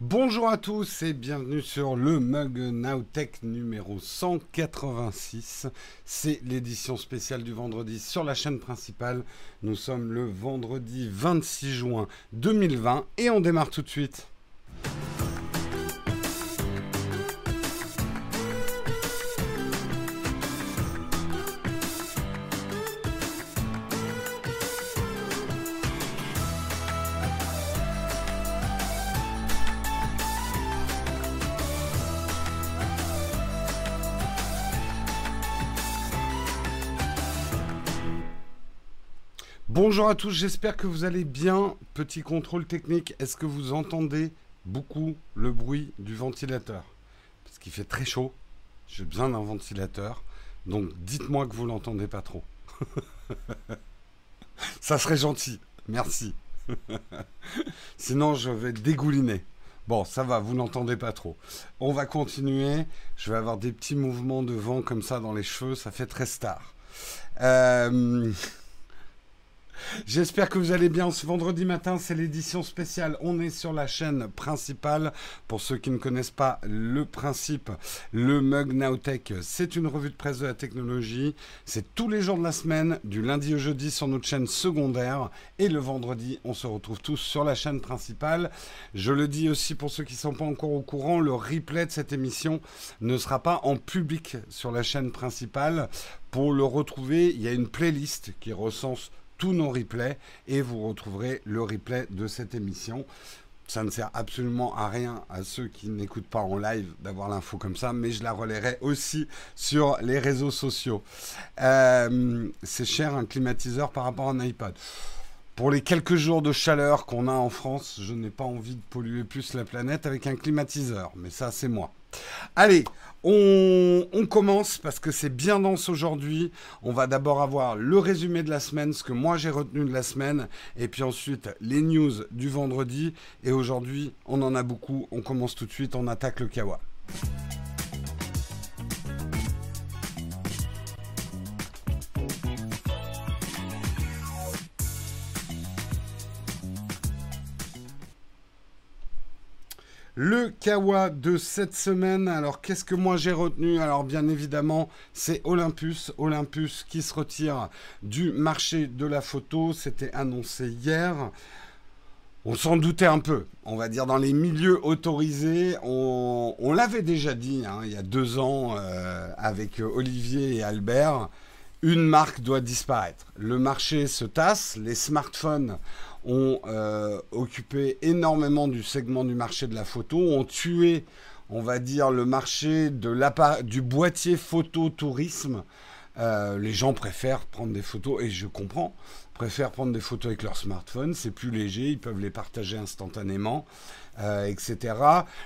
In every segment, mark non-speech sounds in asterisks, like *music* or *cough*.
Bonjour à tous et bienvenue sur le Mug Nowtech numéro 186. C'est l'édition spéciale du vendredi sur la chaîne principale. Nous sommes le vendredi 26 juin 2020 et on démarre tout de suite. Bonjour à tous, j'espère que vous allez bien. Petit contrôle technique, est-ce que vous entendez beaucoup le bruit du ventilateur? Parce qu'il fait très chaud, j'ai besoin d'un ventilateur. Donc dites-moi que vous l'entendez pas trop. *laughs* Ça serait gentil, merci. *laughs* Sinon je vais dégouliner. Bon, ça va, vous n'entendez pas trop. On va continuer. Je vais avoir des petits mouvements de vent comme ça dans les cheveux, ça fait très star. Euh... J'espère que vous allez bien. Ce vendredi matin, c'est l'édition spéciale. On est sur la chaîne principale. Pour ceux qui ne connaissent pas le principe, le Mug Nowtech, c'est une revue de presse de la technologie. C'est tous les jours de la semaine, du lundi au jeudi sur notre chaîne secondaire. Et le vendredi, on se retrouve tous sur la chaîne principale. Je le dis aussi pour ceux qui ne sont pas encore au courant, le replay de cette émission ne sera pas en public sur la chaîne principale. Pour le retrouver, il y a une playlist qui recense tous nos replays et vous retrouverez le replay de cette émission. Ça ne sert absolument à rien à ceux qui n'écoutent pas en live d'avoir l'info comme ça, mais je la relayerai aussi sur les réseaux sociaux. Euh, c'est cher un climatiseur par rapport à un iPod. Pour les quelques jours de chaleur qu'on a en France, je n'ai pas envie de polluer plus la planète avec un climatiseur, mais ça c'est moi. Allez, on, commence parce que c'est bien dense aujourd'hui. On va d'abord avoir le résumé de la semaine, ce que moi j'ai retenu de la semaine, et puis ensuite les news du vendredi. Et aujourd'hui, on en a beaucoup. On commence tout de suite, on attaque le Kawa. Le Kawa de cette semaine, alors qu'est-ce que moi j'ai retenu? Alors bien évidemment, c'est Olympus. Olympus qui se retire du marché de la photo. C'était annoncé hier. On s'en doutait un peu, on va dire dans les milieux autorisés. On, l'avait déjà dit hein, il y a deux ans euh, avec Olivier et Albert. Une marque doit disparaître. Le marché se tasse, les smartphones ont euh, occupé énormément du segment du marché de la photo, ont tué, on va dire, le marché de du boîtier photo tourisme. Euh, les gens préfèrent prendre des photos, et je comprends, préfèrent prendre des photos avec leur smartphone, c'est plus léger, ils peuvent les partager instantanément, euh, etc.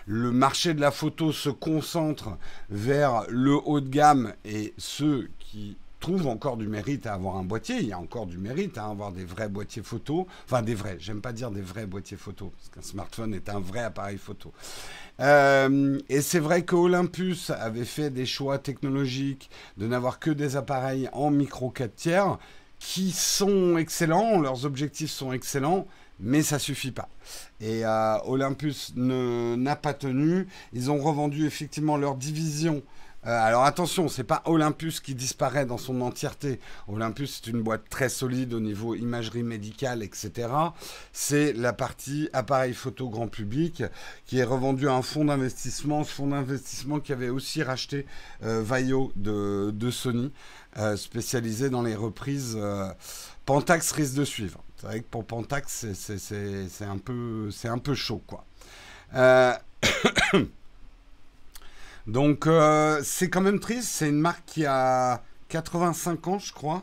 Le marché de la photo se concentre vers le haut de gamme et ceux qui trouve encore du mérite à avoir un boîtier. Il y a encore du mérite à avoir des vrais boîtiers photo. Enfin, des vrais. J'aime pas dire des vrais boîtiers photo, parce qu'un smartphone est un vrai appareil photo. Euh, et c'est vrai qu'Olympus avait fait des choix technologiques de n'avoir que des appareils en micro 4 tiers qui sont excellents, leurs objectifs sont excellents, mais ça suffit pas. Et euh, Olympus n'a pas tenu. Ils ont revendu effectivement leur division alors attention, c'est pas Olympus qui disparaît dans son entièreté. Olympus, c'est une boîte très solide au niveau imagerie médicale, etc. C'est la partie appareil photo grand public qui est revendue à un fonds d'investissement. Ce fonds d'investissement qui avait aussi racheté euh, Vaio de, Sony, euh, spécialisé dans les reprises. Pentax risque de suivre. C'est vrai que pour Pentax, c'est un, peu, un peu chaud, quoi. Donc euh, c'est quand même triste, c'est une marque qui a 85 ans je crois,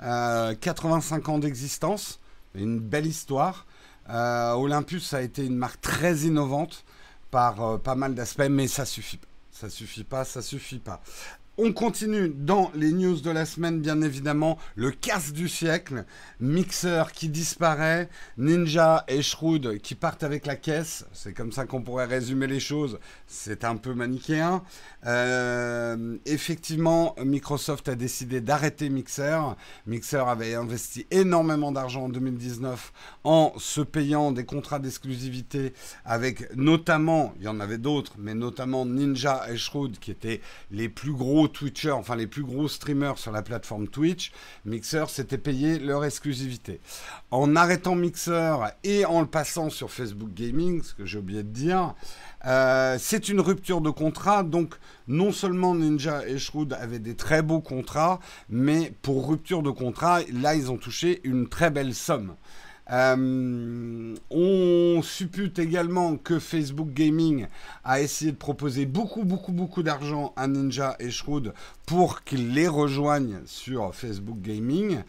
85 euh, ans d'existence, une belle histoire. Euh, Olympus a été une marque très innovante par pas mal d'aspects, mais ça suffit pas. Ça suffit pas, ça suffit pas. On continue dans les news de la semaine, bien évidemment. Le casse du siècle. Mixer qui disparaît. Ninja et Shroud qui partent avec la caisse. C'est comme ça qu'on pourrait résumer les choses. C'est un peu manichéen. Euh, effectivement, Microsoft a décidé d'arrêter Mixer. Mixer avait investi énormément d'argent en 2019 en se payant des contrats d'exclusivité avec notamment, il y en avait d'autres, mais notamment Ninja et Shroud qui étaient les plus gros Twitchers, enfin les plus gros streamers sur la plateforme Twitch, Mixer s'était payé leur exclusivité. En arrêtant Mixer et en le passant sur Facebook Gaming, ce que j'ai oublié de dire, euh, c'est une rupture de contrat, donc non seulement Ninja et Shroud avaient des très beaux contrats, mais pour rupture de contrat, là ils ont touché une très belle somme. Euh, on suppute également que Facebook Gaming a essayé de proposer beaucoup, beaucoup, beaucoup d'argent à Ninja et Shroud pour qu'ils les rejoignent sur Facebook Gaming.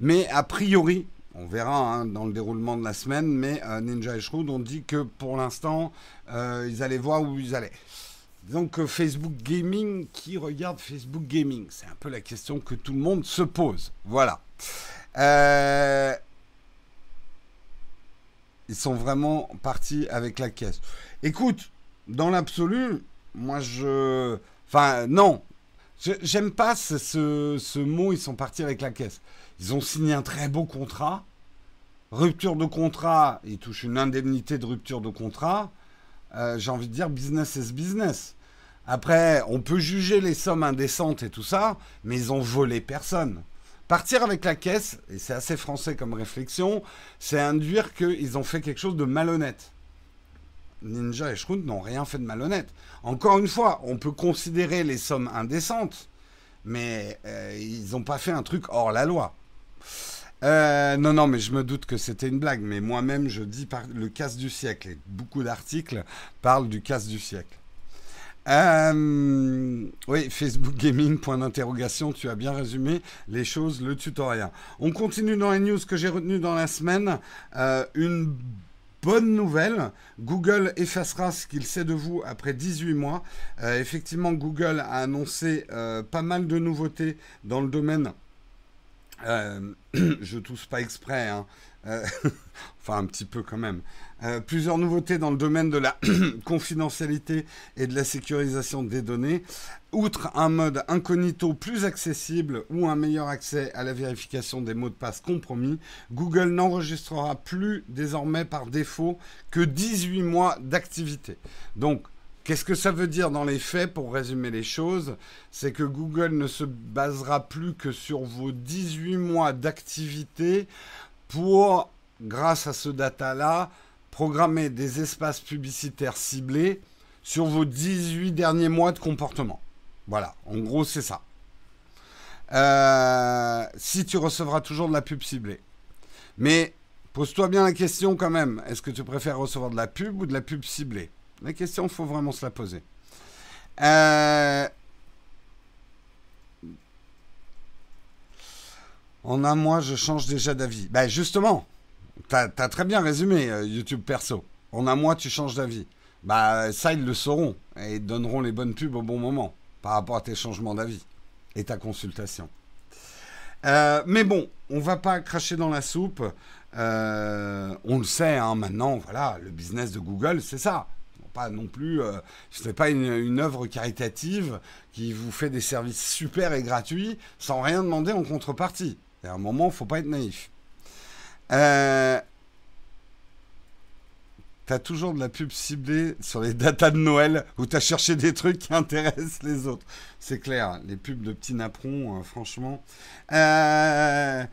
Mais a priori, on verra hein, dans le déroulement de la semaine, mais euh, Ninja et Shroud ont dit que pour l'instant, euh, ils allaient voir où ils allaient. Donc Facebook Gaming, qui regarde Facebook Gaming? C'est un peu la question que tout le monde se pose. Voilà. Euh, ils sont vraiment partis avec la caisse. Écoute, dans l'absolu, moi je... Enfin, non. J'aime pas ce, ce, mot, ils sont partis avec la caisse. Ils ont signé un très beau contrat. Rupture de contrat, ils touchent une indemnité de rupture de contrat. Euh, j'ai envie de dire business is business. Après, on peut juger les sommes indécentes et tout ça, mais ils ont volé personne. Partir avec la caisse, et c'est assez français comme réflexion, c'est induire qu'ils ont fait quelque chose de malhonnête. Ninja et Shroud n'ont rien fait de malhonnête. Encore une fois, on peut considérer les sommes indécentes, mais euh, ils n'ont pas fait un truc hors la loi. Euh, non, non, mais je me doute que c'était une blague. Mais moi-même, je dis le casse du siècle. Beaucoup d'articles parlent du casse du siècle. Euh, oui, Facebook Gaming, point d'interrogation, tu as bien résumé les choses, le tutoriel. On continue dans les news que j'ai retenues dans la semaine. Euh, une bonne nouvelle, Google effacera ce qu'il sait de vous après 18 mois. Euh, effectivement, Google a annoncé pas mal de nouveautés dans le domaine. *clears throat* je tousse pas exprès, hein. *laughs* enfin un petit peu quand même. Euh, plusieurs nouveautés dans le domaine de la *clears throat* confidentialité et de la sécurisation des données. Outre un mode incognito plus accessible ou un meilleur accès à la vérification des mots de passe compromis, Google n'enregistrera plus désormais par défaut que 18 mois d'activité. Donc, Qu'est-ce que ça veut dire dans les faits pour résumer les choses? C'est que Google ne se basera plus que sur vos 18 mois d'activité pour, grâce à ce data-là, programmer des espaces publicitaires ciblés sur vos 18 derniers mois de comportement. Voilà, en gros, c'est ça. Euh, si tu recevras toujours de la pub ciblée. Mais pose-toi bien la question quand même. Est-ce que tu préfères recevoir de la pub ou de la pub ciblée? La question, il faut vraiment se la poser. Euh, en un mois, je change déjà d'avis. Ben justement, T'as as très bien résumé euh, YouTube perso. En un mois, tu changes d'avis. Bah, ça, ils le sauront et ils donneront les bonnes pubs au bon moment par rapport à tes changements d'avis et ta consultation. Euh, mais bon, on va pas cracher dans la soupe. On le sait hein, maintenant, voilà, le business de Google, c'est ça. Pas non plus, ce n'est pas une, une, œuvre caritative qui vous fait des services super et gratuits sans rien demander en contrepartie. À un moment, il ne faut pas être naïf. Euh, t'as toujours de la pub ciblée sur les datas de Noël où t'as cherché des trucs qui intéressent les autres. C'est clair, les pubs de petits napperons, euh, franchement. Euh,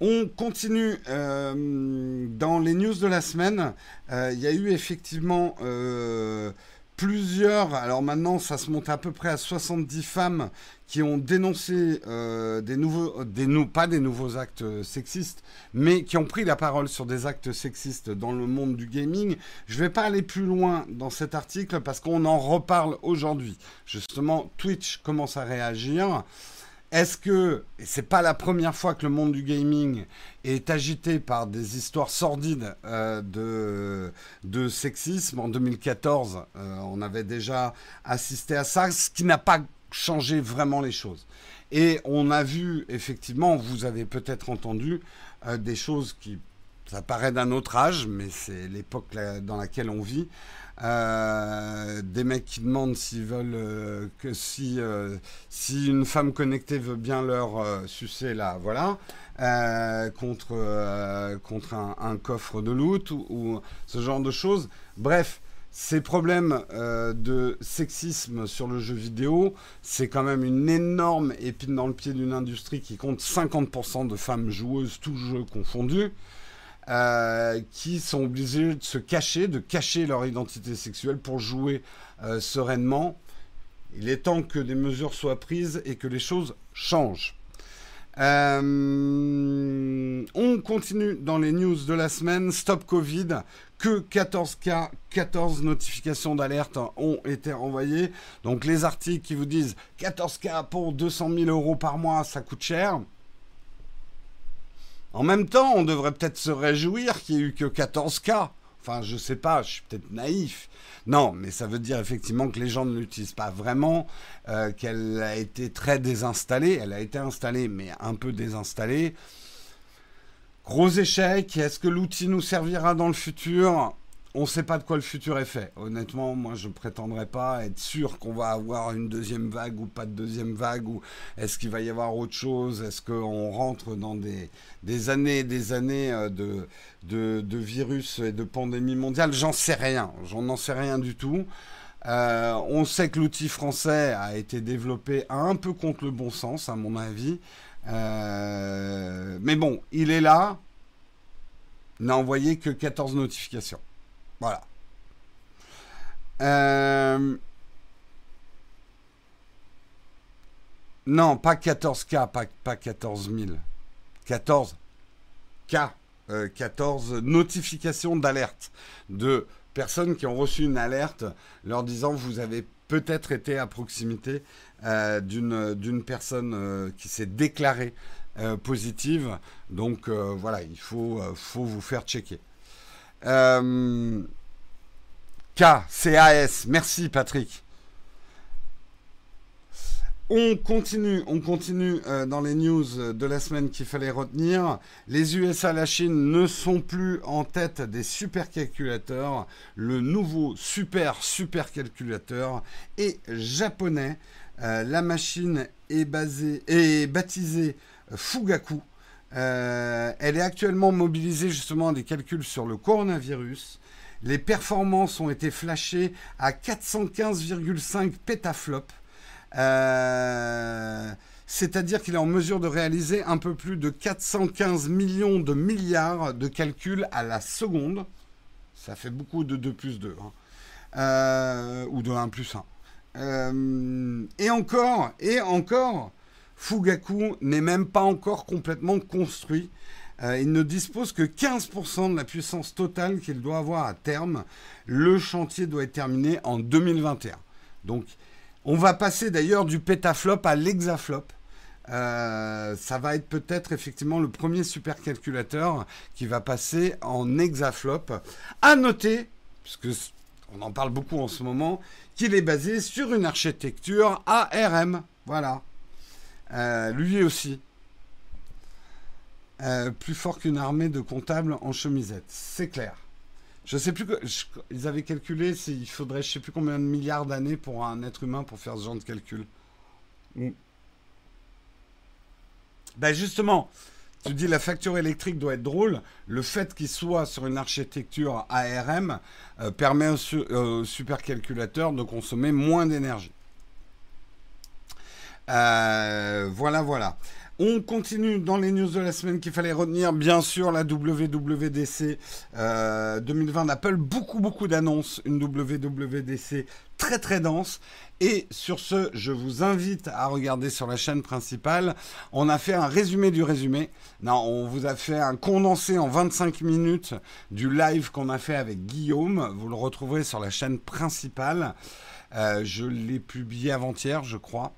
on continue dans les news de la semaine. Il y a eu effectivement plusieurs, alors maintenant ça se monte à peu près à 70 femmes qui ont dénoncé euh, des nouveaux, pas des nouveaux actes sexistes, mais qui ont pris la parole sur des actes sexistes dans le monde du gaming. Je ne vais pas aller plus loin dans cet article parce qu'on en reparle aujourd'hui. Justement, Twitch commence à réagir. Est-ce que, et c'est pas la première fois que le monde du gaming est agité par des histoires sordides euh, de, de sexisme En 2014, euh, on avait déjà assisté à ça, ce qui n'a pas changer vraiment les choses. Et on a vu, effectivement, vous avez peut-être entendu euh, des choses qui, ça paraît d'un autre âge, mais c'est l'époque dans laquelle on vit. Euh, des mecs qui demandent s'ils veulent euh, que si, si une femme connectée veut bien leur sucer là, voilà, contre, contre un, coffre de loot ou, ce genre de choses. Bref, ces problèmes euh, de sexisme sur le jeu vidéo, c'est quand même une énorme épine dans le pied d'une industrie qui compte 50% de femmes joueuses, tous jeux confondus, euh, qui sont obligées de se cacher, de cacher leur identité sexuelle pour jouer euh, sereinement. Il est temps que des mesures soient prises et que les choses changent. Euh, on continue dans les news de la semaine. Stop Covid. Que 14 cas, 14 notifications d'alerte ont été envoyées. Donc les articles qui vous disent 14 cas pour 200 000 euros par mois, ça coûte cher. En même temps, on devrait peut-être se réjouir qu'il n'y ait eu que 14 cas. Enfin, je sais pas, je suis peut-être naïf. Non, mais ça veut dire effectivement que les gens ne l'utilisent pas vraiment, euh, qu'elle a été très désinstallée. Elle a été installée, mais un peu désinstallée. Gros échec. Est-ce que l'outil nous servira dans le futur? On ne sait pas de quoi le futur est fait. Honnêtement, moi, je ne prétendrai pas être sûr qu'on va avoir une deuxième vague ou pas de deuxième vague, ou est-ce qu'il va y avoir autre chose? Est-ce qu'on rentre dans des, années et des années euh, de, de, virus et de pandémie mondiale? J'en sais rien. J'en n'en sais rien du tout. Euh, on sait que l'outil français a été développé un peu contre le bon sens, à mon avis. Euh, mais bon, il est là. N'a envoyé que 14 notifications. Voilà. Euh, non, pas 14K, pas, pas 14 000. 14 K. 14 notifications d'alerte de personnes qui ont reçu une alerte leur disant vous avez peut-être été à proximité euh, d'une personne euh, qui s'est déclarée positive. Donc voilà, il faut vous faire checker. Euh, K, C-A-S. Merci Patrick. On continue, on continue euh, dans les news de la semaine qu'il fallait retenir. Les USA, la Chine ne sont plus en tête des supercalculateurs. Le nouveau super supercalculateur est japonais. Euh, la machine est, basée, est baptisée Fugaku. Euh, elle est actuellement mobilisée justement des calculs sur le coronavirus. Les performances ont été flashées à 415,5 pétaflops. Euh, c'est-à-dire qu'il est en mesure de réaliser un peu plus de 415 millions de milliards de calculs à la seconde. Ça fait beaucoup de 2 plus 2. Hein. Euh, ou de 1 plus 1. et encore, et encore, Fugaku n'est même pas encore complètement construit. Euh, il ne dispose que 15% de la puissance totale qu'il doit avoir à terme. Le chantier doit être terminé en 2021. Donc, on va passer d'ailleurs du pétaflop à l'hexaflop. Euh, ça va être peut-être effectivement le premier supercalculateur qui va passer en hexaflop. À noter, puisque on en parle beaucoup en ce moment, qu'il est basé sur une architecture ARM. Voilà. Euh, lui aussi. Euh, plus fort qu'une armée de comptables en chemisette. C'est clair. Je sais plus que. ils avaient calculé s'il faudrait je sais plus combien de milliards d'années pour un être humain pour faire ce genre de calcul. Mm. Ben justement, tu dis la facture électrique doit être drôle. Le fait qu'il soit sur une architecture ARM euh, permet au supercalculateur de consommer moins d'énergie. Euh, voilà, voilà. On continue dans les news de la semaine qu'il fallait retenir. Bien sûr, la WWDC 2020 euh, appelle beaucoup, beaucoup d'annonces. Une WWDC très, très dense. Et sur ce, je vous invite à regarder sur la chaîne principale. On a fait un résumé du résumé. Non, on vous a fait un condensé en 25 minutes du live qu'on a fait avec Guillaume. Vous le retrouverez sur la chaîne principale. Euh, je l'ai publié avant-hier, je crois.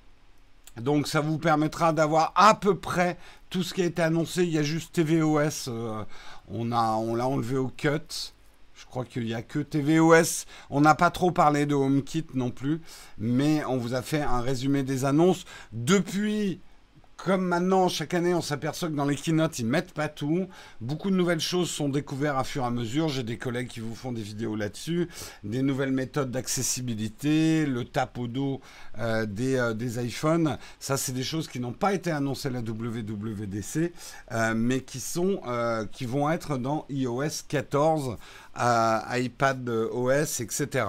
Donc ça vous permettra d'avoir à peu près tout ce qui a été annoncé. Il y a juste TVOS, euh, on l'a enlevé au cut. Je crois qu'il n'y a que tvOS. On n'a pas trop parlé de HomeKit non plus, mais on vous a fait un résumé des annonces. Depuis comme maintenant, chaque année, on s'aperçoit que dans les keynotes, ils mettent pas tout. Beaucoup de nouvelles choses sont découvertes à fur et à mesure. J'ai des collègues qui vous font des vidéos là-dessus. Des nouvelles méthodes d'accessibilité, le tap au dos euh, des, euh, des, iPhones. Ça, c'est des choses qui n'ont pas été annoncées à la WWDC, euh, mais qui, vont être dans iOS 14, iPad OS, etc.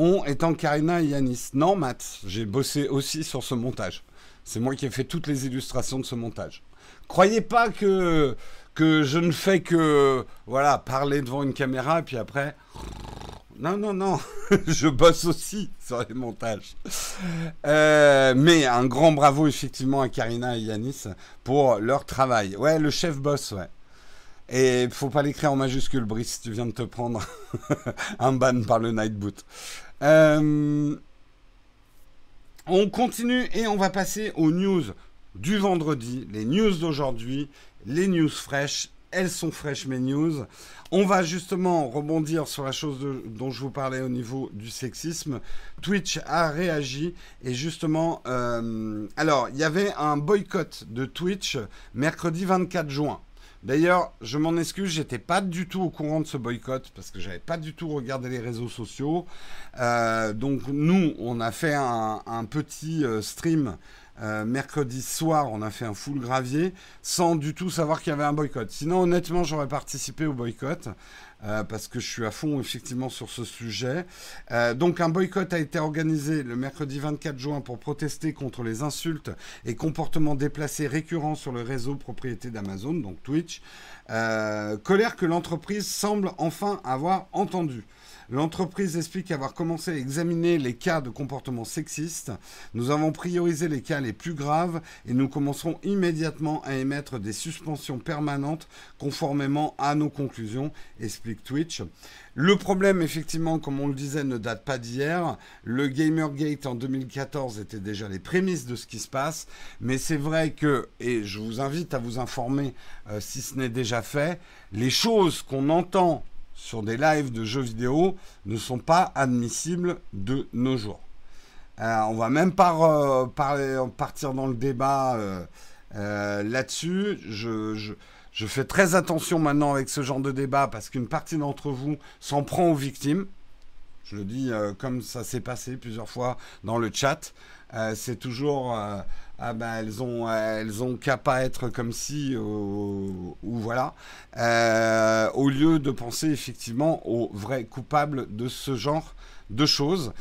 on étant Karina et Yanis. Non, Matt, j'ai bossé aussi sur ce montage. C'est moi qui ai fait toutes les illustrations de ce montage. Croyez pas que, que je ne fais que voilà parler devant une caméra et puis après. Non, non, non, *laughs* je bosse aussi sur les montages. Euh, mais un grand bravo effectivement à Karina et Yanis pour leur travail. Ouais, le chef boss, ouais. Et faut pas l'écrire en majuscule, Brice, tu viens de te prendre *laughs* un ban par le Nightboot. Euh, on continue et on va passer aux news du vendredi, les news d'aujourd'hui, les news fraîches. Elles sont fraîches, mes news. On va justement rebondir sur la chose dont je vous parlais au niveau du sexisme. Twitch a réagi et justement, euh, alors il y avait un boycott de Twitch mercredi 24 juin. D'ailleurs, je m'en excuse, j'étais pas du tout au courant de ce boycott parce que j'avais pas du tout regardé les réseaux sociaux. Euh, donc nous, on a fait un, petit euh, stream euh, mercredi soir, on a fait un full gravier sans du tout savoir qu'il y avait un boycott. Sinon, honnêtement, j'aurais participé au boycott. Euh, parce que je suis à fond effectivement sur ce sujet. Euh, donc un boycott a été organisé le mercredi 24 juin pour protester contre les insultes et comportements déplacés récurrents sur le réseau propriété d'Amazon, donc Twitch. colère que l'entreprise semble enfin avoir entendue. L'entreprise explique avoir commencé à examiner les cas de comportement sexiste. Nous avons priorisé les cas les plus graves et nous commencerons immédiatement à émettre des suspensions permanentes conformément à nos conclusions, explique Twitch. Le problème, effectivement, comme on le disait, ne date pas d'hier. Le Gamergate en 2014 était déjà les prémices de ce qui se passe. Mais c'est vrai que, et je vous invite à vous informer euh, si ce n'est déjà fait, les choses qu'on entend sur des lives de jeux vidéo ne sont pas admissibles de nos jours. Euh, on va même pas partir dans le débat euh, euh, là-dessus. Je, fais très attention maintenant avec ce genre de débat parce qu'une partie d'entre vous s'en prend aux victimes. Je le dis comme ça s'est passé plusieurs fois dans le chat. c'est toujours ah ben elles ont elles ont qu'à pas être comme si ou, voilà. Euh, au lieu de penser effectivement aux vrais coupables de ce genre de choses.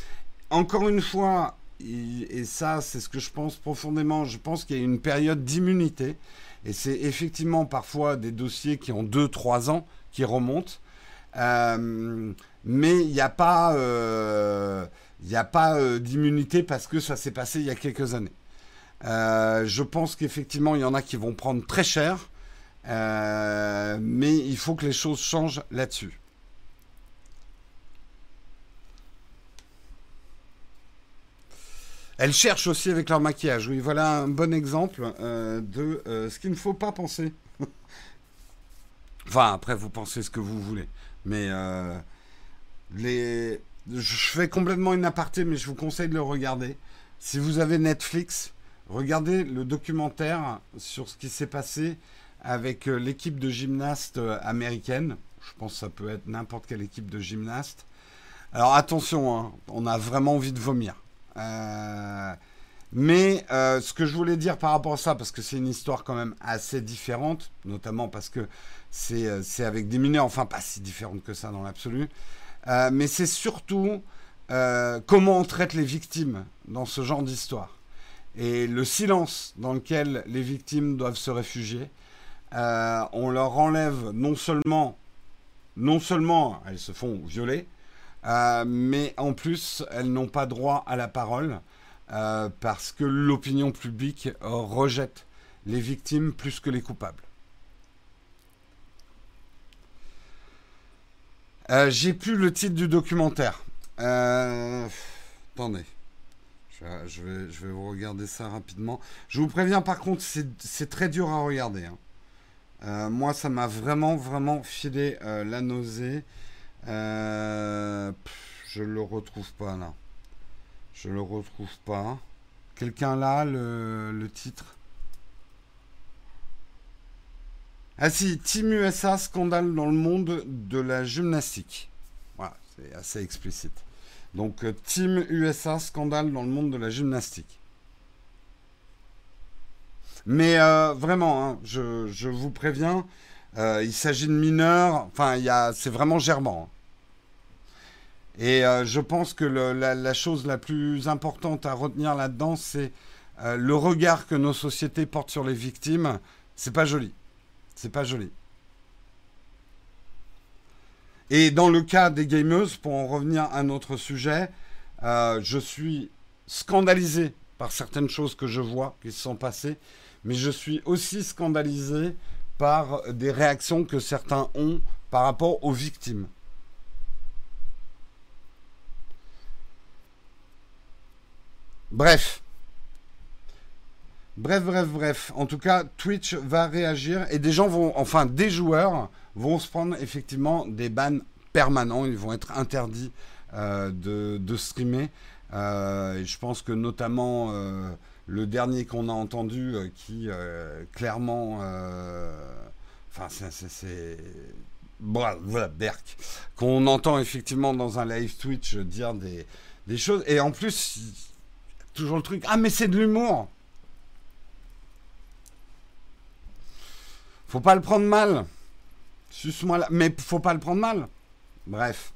Encore une fois et ça c'est ce que je pense profondément je pense qu'il y a une période d'immunité. Et c'est effectivement parfois des dossiers qui ont 2-3 ans qui remontent. Euh, mais il n'y a pas euh, il n'y a pas d'immunité parce que ça s'est passé il y a quelques années euh, je pense qu'effectivement, il y en a qui vont prendre très cher, euh, mais il faut que les choses changent là-dessus. Elles cherchent aussi avec leur maquillage. Oui, voilà un bon exemple euh, de ce qu'il ne faut pas penser. *laughs* enfin, après, vous pensez ce que vous voulez. Mais les... je fais complètement une aparté, mais je vous conseille de le regarder. Si vous avez Netflix, Regardez le documentaire sur ce qui s'est passé avec euh, l'équipe de gymnastes euh, américaine. Je pense que ça peut être n'importe quelle équipe de gymnastes. Alors attention, hein, on a vraiment envie de vomir. Euh, mais ce que je voulais dire par rapport à ça, parce que c'est une histoire quand même assez différente, notamment parce que c'est avec des mineurs, enfin pas si différente que ça dans l'absolu, mais c'est surtout comment on traite les victimes dans ce genre d'histoire et le silence dans lequel les victimes doivent se réfugier, euh, on leur enlève non seulement, non seulement elles se font violer, euh, mais en plus elles n'ont pas droit à la parole euh, parce que l'opinion publique rejette les victimes plus que les coupables. J'ai plus le titre du documentaire. attendez. Je vais, je vais vous regarder ça rapidement. Je vous préviens par contre, c'est très dur à regarder. Hein. Euh, moi, ça m'a vraiment, vraiment filé la nausée. je le retrouve pas là. Je le retrouve pas. Quelqu'un là, le, le titre? Ah si, Team USA, scandale dans le monde de la gymnastique. Voilà, c'est assez explicite. Donc euh, Team USA, scandale dans le monde de la gymnastique. Mais euh, vraiment, hein, je, vous préviens, euh, il s'agit de mineurs, enfin, c'est vraiment germant. Hein. Et je pense que la, la, chose la plus importante à retenir là-dedans, c'est le regard que nos sociétés portent sur les victimes. C'est pas joli. C'est pas joli. Et dans le cas des gameuses, pour en revenir à notre sujet, euh, je suis scandalisé par certaines choses que je vois qui se sont passées, mais je suis aussi scandalisé par des réactions que certains ont par rapport aux victimes. Bref, Bref, bref, bref. En tout cas, Twitch va réagir et des gens vont, enfin, des joueurs vont se prendre effectivement des bans permanents. Ils vont être interdits euh, de, streamer. Euh, je pense que notamment euh, le dernier qu'on a entendu qui clairement. Enfin, c'est. Voilà, Berk. Qu'on entend effectivement dans un live Twitch dire des, des choses. Et en plus, toujours le truc. Ah, mais c'est de l'humour! Faut pas le prendre mal. Suce-moi là. Mais faut pas le prendre mal. Bref.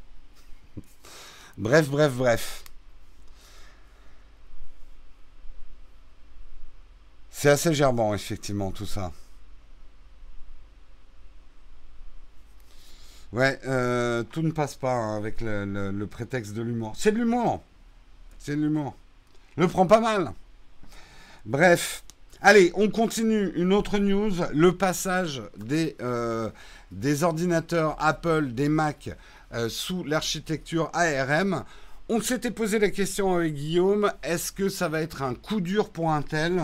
bref, bref, bref. C'est assez gerbant, effectivement, tout ça. Ouais, euh, tout ne passe pas hein, avec le prétexte de l'humour. C'est de l'humour. C'est de l'humour. Le prends pas mal. Bref. Allez, on continue. Une autre news, le passage des, euh, des ordinateurs Apple, des Mac euh, sous l'architecture ARM. On s'était posé la question avec Guillaume, est-ce que ça va être un coup dur pour Intel?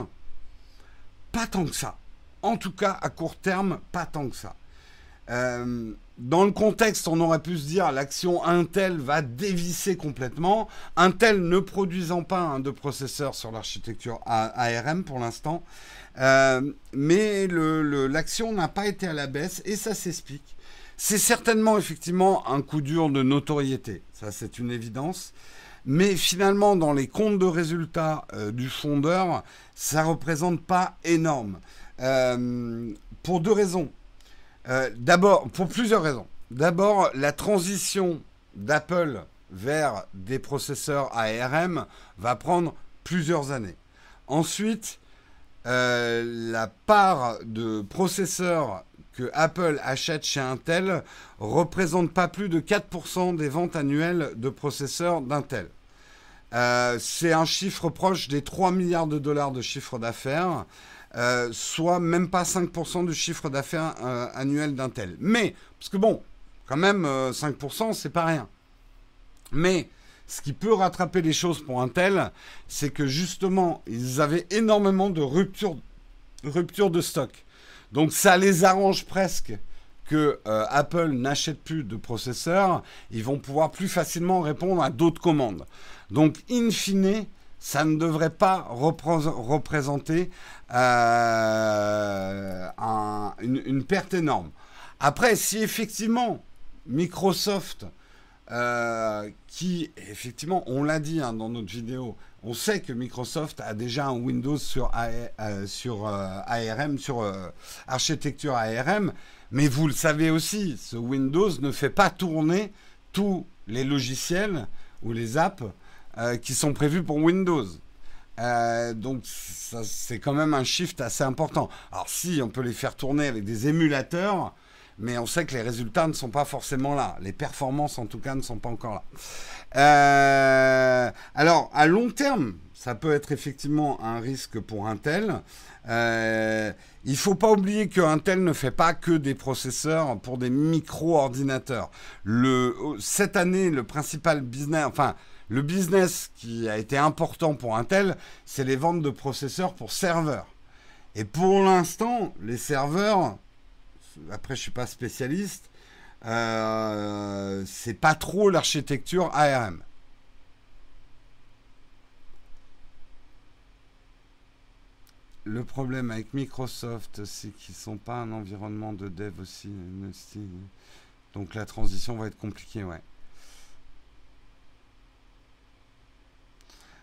Pas tant que ça. En tout cas, à court terme, pas tant que ça. Euh, dans le contexte, on aurait pu se dire l'action Intel va dévisser complètement. Intel ne produisant pas de processeurs sur l'architecture ARM pour l'instant. Euh, mais l'action n'a pas été à la baisse et ça s'explique. C'est certainement effectivement un coup dur de notoriété, ça c'est une évidence. Mais finalement, dans les comptes de résultats euh, du fondeur, ça ne représente pas énorme. Euh, pour deux raisons. Euh, d'abord, pour plusieurs raisons. D'abord, la transition d'Apple vers des processeurs ARM va prendre plusieurs années. Ensuite, euh, la part de processeurs que Apple achète chez Intel représente pas plus de 4% des ventes annuelles de processeurs d'Intel. Euh, c'est un chiffre proche des 3 milliards de dollars de chiffre d'affaires. Euh, soit même pas 5% du chiffre d'affaires euh, annuel d'Intel. Mais, parce que bon, quand même, 5%, euh, c'est pas rien. Mais, ce qui peut rattraper les choses pour Intel, c'est que justement, ils avaient énormément de ruptures rupture de stock. Donc, ça les arrange presque que Apple n'achète plus de processeurs. Ils vont pouvoir plus facilement répondre à d'autres commandes. Donc, in fine, ça ne devrait pas représenter euh, une, perte énorme. Après, si effectivement Microsoft, euh, qui effectivement, on l'a dit hein, dans notre vidéo, on sait que Microsoft a déjà un Windows sur, euh, sur ARM, sur architecture ARM, mais vous le savez aussi, ce Windows ne fait pas tourner tous les logiciels ou les apps euh, qui sont prévus pour Windows. Euh, donc c'est quand même un shift assez important. Alors si on peut les faire tourner avec des émulateurs, mais on sait que les résultats ne sont pas forcément là. Les performances en tout cas ne sont pas encore là. Euh, alors à long terme, ça peut être effectivement un risque pour Intel. Il ne faut pas oublier que Intel ne fait pas que des processeurs pour des micro-ordinateurs. cette année, le principal business, enfin le business qui a été important pour Intel, c'est les ventes de processeurs pour serveurs. Et pour l'instant, les serveurs, après je suis pas spécialiste, euh, c'est pas trop l'architecture ARM. Le problème avec Microsoft, c'est qu'ils sont pas un environnement de dev aussi. Donc la transition va être compliquée, ouais.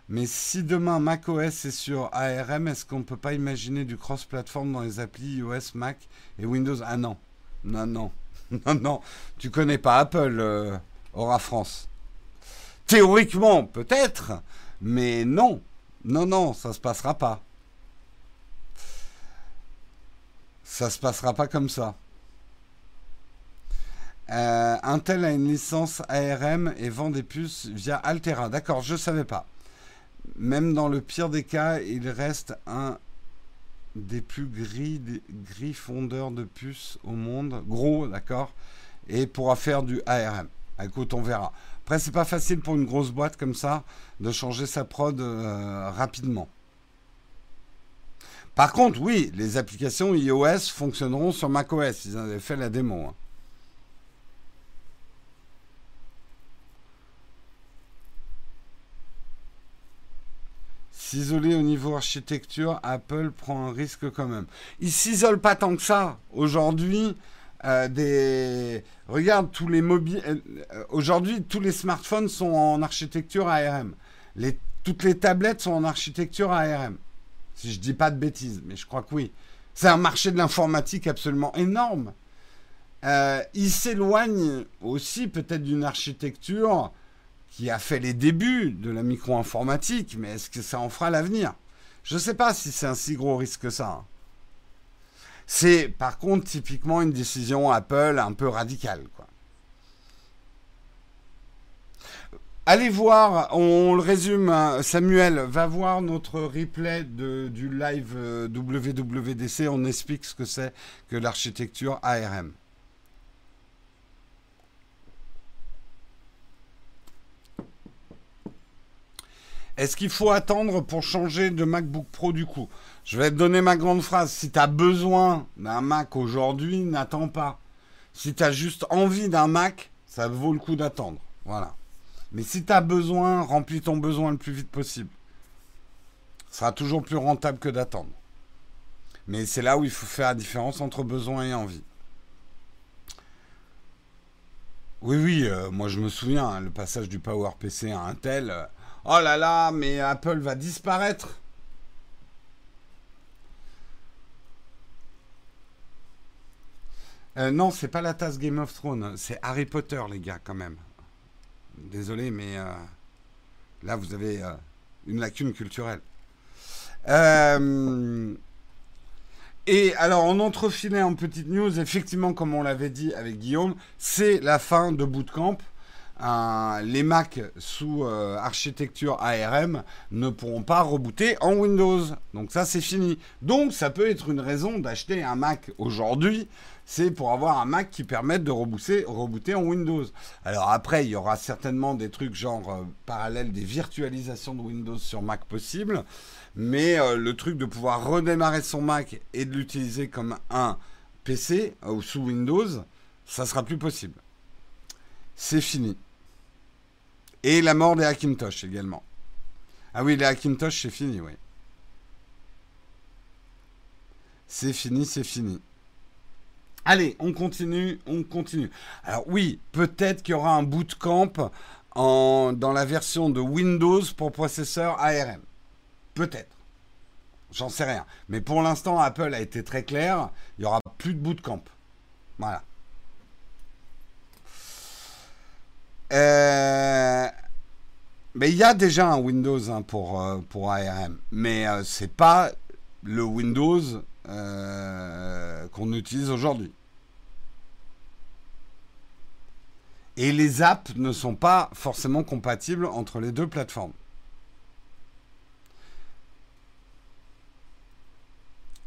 Mais si demain macOS est sur ARM, est-ce qu'on ne peut pas imaginer du cross-platform dans les applis iOS, Mac et Windows? Ah non. Non, non. *laughs* Non, non. Tu connais pas Apple, euh, Aura France. Théoriquement, peut-être, mais non. Non, non, ça se passera pas. Ça se passera pas comme ça. Euh, Intel a une licence ARM et vend des puces via Altera. D'accord, je savais pas même dans le pire des cas, il reste un des plus gris, fondeurs de puces au monde. Gros, d'accord Et pourra faire du ARM. Écoute, on verra. Après, c'est pas facile pour une grosse boîte comme ça de changer sa prod euh, rapidement. Par contre, oui, les applications iOS fonctionneront sur macOS. Ils avaient fait la démo. Hein. S'isoler au niveau architecture, Apple prend un risque quand même. Il s'isole pas tant que ça. Aujourd'hui, euh, regarde tous les mobiles. Euh, aujourd'hui, tous les smartphones sont en architecture ARM. Toutes les tablettes sont en architecture ARM. Si je dis pas de bêtises, mais je crois que oui. C'est un marché de l'informatique absolument énorme. Euh, il s'éloigne aussi peut-être d'une architecture qui a fait les débuts de la micro-informatique, mais est-ce que ça en fera l'avenir? Je ne sais pas si c'est un si gros risque que ça. Hein. C'est par contre typiquement une décision Apple un peu radicale. Allez voir, on, le résume, hein. Samuel, va voir notre replay du live euh, WWDC, on explique ce que c'est que l'architecture ARM. Est-ce qu'il faut attendre pour changer de MacBook Pro du coup? Je vais te donner ma grande phrase. Si tu as besoin d'un Mac aujourd'hui, n'attends pas. Si tu as juste envie d'un Mac, ça vaut le coup d'attendre. Voilà. Mais si tu as besoin, remplis ton besoin le plus vite possible. Ce sera toujours plus rentable que d'attendre. Mais c'est là où il faut faire la différence entre besoin et envie. Oui, oui, euh, moi je me souviens, hein, le passage du PowerPC à Intel, euh, Oh là là, mais Apple va disparaître. Euh, non, c'est pas la tasse Game of Thrones, c'est Harry Potter, les gars, quand même. Désolé, mais euh, là, vous avez euh, une lacune culturelle. et alors, on entrefilait en petite news, effectivement, comme on l'avait dit avec Guillaume, c'est la fin de Bootcamp les Mac sous euh, architecture ARM ne pourront pas rebooter en Windows. Donc ça, c'est fini. Donc ça peut être une raison d'acheter un Mac aujourd'hui. C'est pour avoir un Mac qui permette de rebooter, rebooter en Windows. Alors après, il y aura certainement des trucs genre euh, parallèles, des virtualisations de Windows sur Mac possibles. Mais euh, le truc de pouvoir redémarrer son Mac et de l'utiliser comme un PC ou sous Windows, ça sera plus possible. C'est fini. Et la mort des Hackintosh également. Ah oui, les Hackintosh, c'est fini, oui. C'est fini, c'est fini. Allez, on continue, on continue. Alors oui, peut-être qu'il y aura un bootcamp en, dans la version de Windows pour processeur ARM. Peut-être. J'en sais rien. Mais pour l'instant, Apple a été très clair. Il n'y aura plus de bootcamp. Voilà. Euh, mais il y a déjà un Windows hein, pour, euh, pour ARM. Mais euh, ce n'est pas le Windows qu'on utilise aujourd'hui. Et les apps ne sont pas forcément compatibles entre les deux plateformes.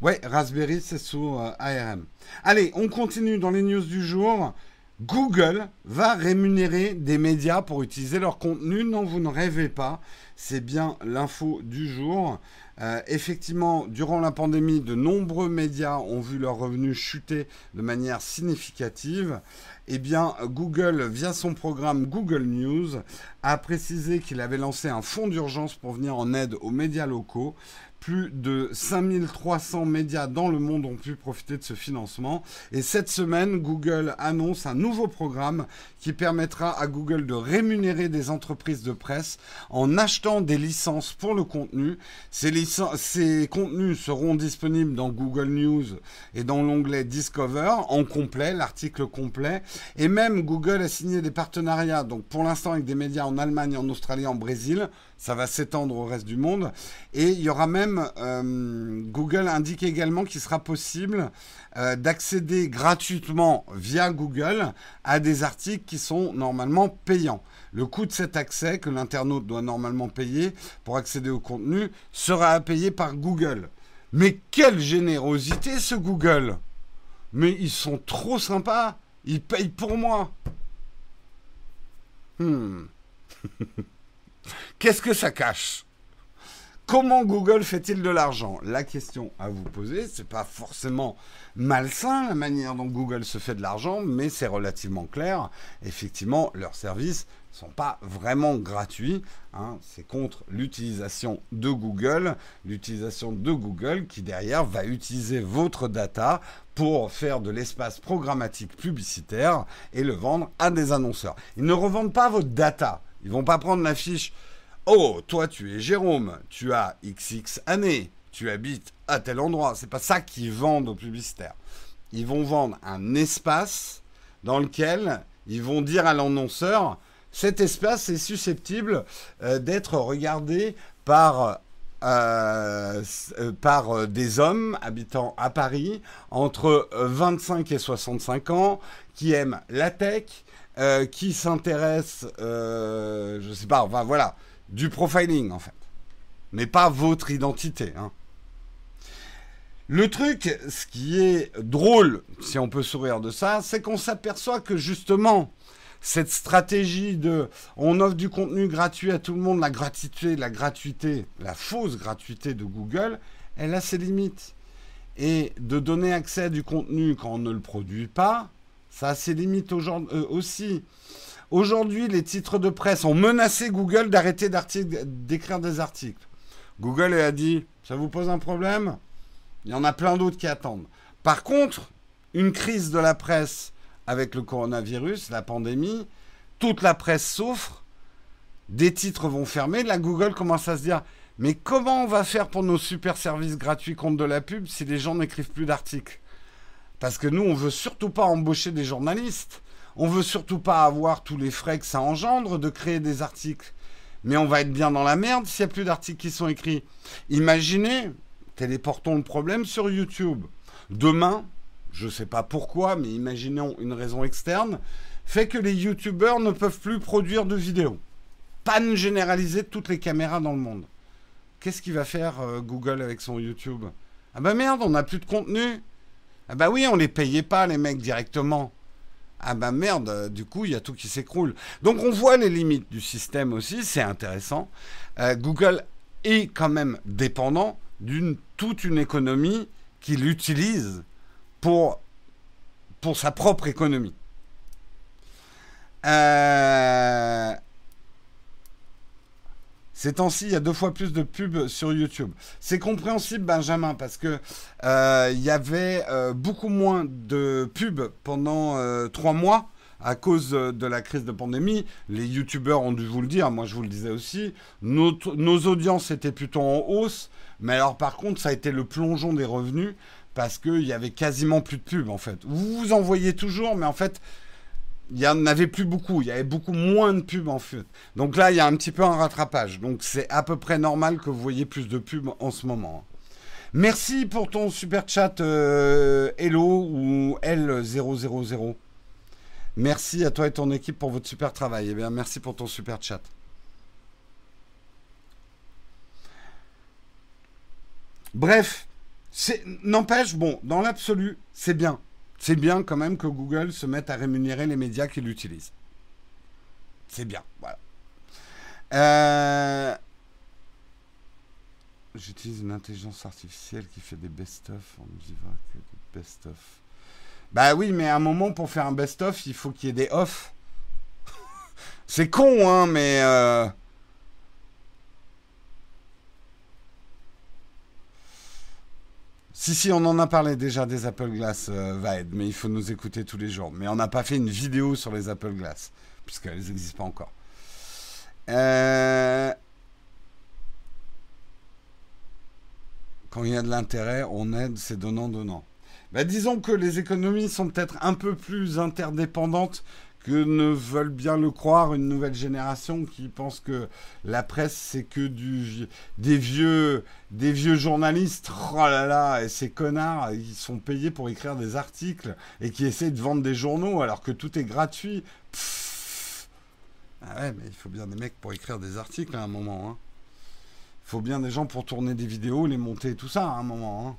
Ouais, Raspberry, c'est sous ARM. Allez, on continue dans les news du jour. Google va rémunérer des médias pour utiliser leur contenu. Non, vous ne rêvez pas. c'est bien l'info du jour. Euh, effectivement, durant la pandémie, de nombreux médias ont vu leurs revenus chuter de manière significative. Eh bien, Google, via son programme Google News, a précisé qu'il avait lancé un fonds d'urgence pour venir en aide aux médias locaux. Plus de 5300 médias dans le monde ont pu profiter de ce financement. Et cette semaine, Google annonce un nouveau programme qui permettra à Google de rémunérer des entreprises de presse en achetant des licences pour le contenu. Ces, ces contenus seront disponibles dans Google News et dans l'onglet Discover en complet, l'article complet. Et même Google a signé des partenariats, donc pour l'instant avec des médias en Allemagne, en Australie, en Brésil ça va s'étendre au reste du monde. Et il y aura même, euh, Google indique également qu'il sera possible euh, d'accéder gratuitement via Google à des articles qui sont normalement payants. Le coût de cet accès que l'internaute doit normalement payer pour accéder au contenu sera payé par Google. Mais quelle générosité ce Google Mais ils sont trop sympas. Ils payent pour moi. Hmm. *laughs* Qu'est-ce que ça cache? Comment Google fait-il de l'argent? La question à vous poser, c'est pas forcément malsain la manière dont Google se fait de l'argent, mais c'est relativement clair. Effectivement, leurs services ne sont pas vraiment gratuits. Hein. C'est contre l'utilisation de Google, l'utilisation de Google qui derrière va utiliser votre data pour faire de l'espace programmatique publicitaire et le vendre à des annonceurs. Ils ne revendent pas votre data. Ils vont pas prendre la fiche Oh, toi, tu es Jérôme, tu as XX années, tu habites à tel endroit. C'est pas ça qu'ils vendent aux publicitaires. Ils vont vendre un espace dans lequel ils vont dire à l'annonceur cet espace est susceptible euh, d'être regardé par euh, euh, par des hommes habitant à Paris entre 25 et 65 ans qui aiment la tech, qui s'intéressent, je sais pas, enfin voilà, du profiling en fait, mais pas votre identité. Hein. Le truc, ce qui est drôle, si on peut sourire de ça, c'est qu'on s'aperçoit que justement, cette stratégie de on offre du contenu gratuit à tout le monde, la gratuité, la gratuité, la fausse gratuité de Google, elle a ses limites. Et de donner accès à du contenu quand on ne le produit pas, ça a ses limites euh, aussi. Aujourd'hui, les titres de presse ont menacé Google d'arrêter d'écrire des articles. Google a dit, ça vous pose un problème? Il y en a plein d'autres qui attendent. Par contre, une crise de la presse avec le coronavirus, la pandémie, toute la presse souffre, des titres vont fermer, la Google commence à se dire, mais comment on va faire pour nos super services gratuits contre de la pub si les gens n'écrivent plus d'articles? Parce que nous, on veut surtout pas embaucher des journalistes. On veut surtout pas avoir tous les frais que ça engendre de créer des articles. Mais on va être bien dans la merde s'il n'y a plus d'articles qui sont écrits. Imaginez, téléportons le problème sur YouTube. Demain, je ne sais pas pourquoi, mais imaginons une raison externe, fait que les YouTubeurs ne peuvent plus produire de vidéos. Panne généralisée de toutes les caméras dans le monde. Qu'est-ce qu'il va faire euh, Google avec son YouTube? Ah bah merde, on n'a plus de contenu. Ah bah oui, on les payait pas les mecs directement. Ah bah merde, du coup, il y a tout qui s'écroule. Donc on voit les limites du système aussi, c'est intéressant. Euh, Google est quand même dépendant d'une toute une économie qu'il utilise pour, pour sa propre économie. Euh, ces temps-ci, il y a deux fois plus de pubs sur YouTube. C'est compréhensible, Benjamin, parce que euh, y avait euh, beaucoup moins de pubs pendant euh, trois mois à cause de la crise de pandémie. Les YouTubeurs ont dû vous le dire, moi je vous le disais aussi. Nos, nos audiences étaient plutôt en hausse, mais alors par contre, ça a été le plongeon des revenus parce qu'il y avait quasiment plus de pubs en fait. Vous vous en voyez toujours, mais en fait il n'y en avait plus beaucoup, il y avait beaucoup moins de pubs en fait. Donc là, il y a un petit peu un rattrapage. Donc c'est à peu près normal que vous voyez plus de pubs en ce moment. Merci pour ton super chat euh, Hello ou L000. Merci à toi et ton équipe pour votre super travail. Eh bien, merci pour ton super chat. Bref, n'empêche, bon, dans l'absolu, c'est bien c'est bien quand même que Google se mette à rémunérer les médias qu'il utilise. C'est bien, voilà. Euh, j'utilise une intelligence artificielle qui fait des best-of. On me dit que des best-of. Bah oui, mais à un moment, pour faire un best-of, il faut qu'il y ait des off. *laughs* C'est con, hein, mais... Euh, si, si, on en a parlé déjà des Apple Glass, euh, Vaed, mais il faut nous écouter tous les jours. Mais on n'a pas fait une vidéo sur les Apple Glass, puisqu'elles n'existent pas encore. Euh, quand il y a de l'intérêt, on aide, c'est donnant-donnant. Bah, disons que les économies sont peut-être un peu plus interdépendantes que ne veulent bien le croire une nouvelle génération qui pense que la presse c'est que du, des vieux des vieux journalistes oh là là et ces connards ils sont payés pour écrire des articles et qui essaient de vendre des journaux alors que tout est gratuit ah ouais mais il faut bien des mecs pour écrire des articles à un moment hein. il faut bien des gens pour tourner des vidéos les monter tout ça à un moment hein.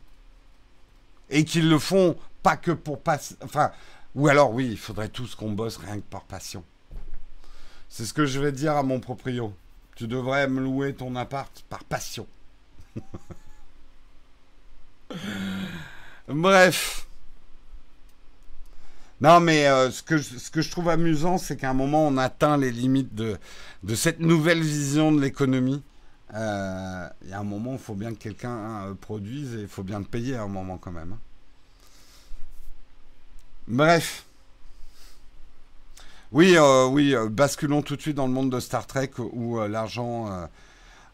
et qu'ils le font pas que pour passer enfin ou alors, oui, il faudrait tous qu'on bosse rien que par passion. C'est ce que je vais dire à mon proprio. Tu devrais me louer ton appart par passion. *laughs* Bref. Non, mais euh, ce, que je, trouve amusant, c'est qu'à un moment, on atteint les limites de, de cette nouvelle vision de l'économie. Euh, il y a un moment, il faut bien que quelqu'un euh, produise et il faut bien le payer à un moment quand même. Hein. Bref. Oui, euh, oui, euh, basculons tout de suite dans le monde de Star Trek où euh, l'argent.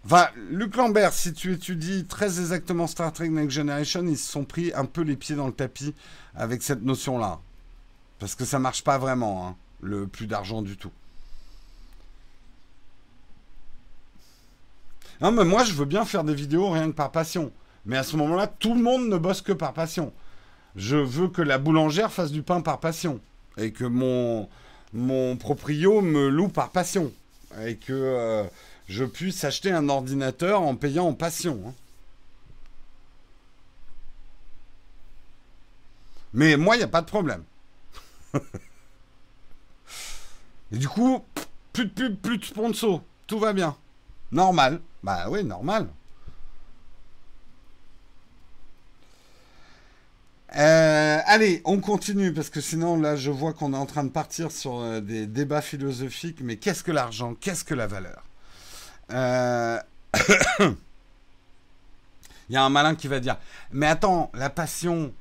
Enfin, Luc Lambert, si tu étudies très exactement Star Trek Next Generation, ils se sont pris un peu les pieds dans le tapis avec cette notion-là. Parce que ça marche pas vraiment, hein, le plus d'argent du tout. Non, mais moi, je veux bien faire des vidéos rien que par passion. Mais à ce moment-là, tout le monde ne bosse que par passion je veux que la boulangère fasse du pain par passion. Et que mon, mon proprio me loue par passion. Et que euh, je puisse acheter un ordinateur en payant en passion. Hein. Mais moi, il n'y a pas de problème. *laughs* Et du coup, plus de pub, plus de sponsor. Tout va bien. Normal. Bah oui, normal. Euh, allez, on continue parce que sinon là je vois qu'on est en train de partir sur euh, des débats philosophiques. Mais qu'est-ce que l'argent? Qu'est-ce que la valeur? Euh, *coughs* Il y a un malin qui va dire Mais attends, la passion,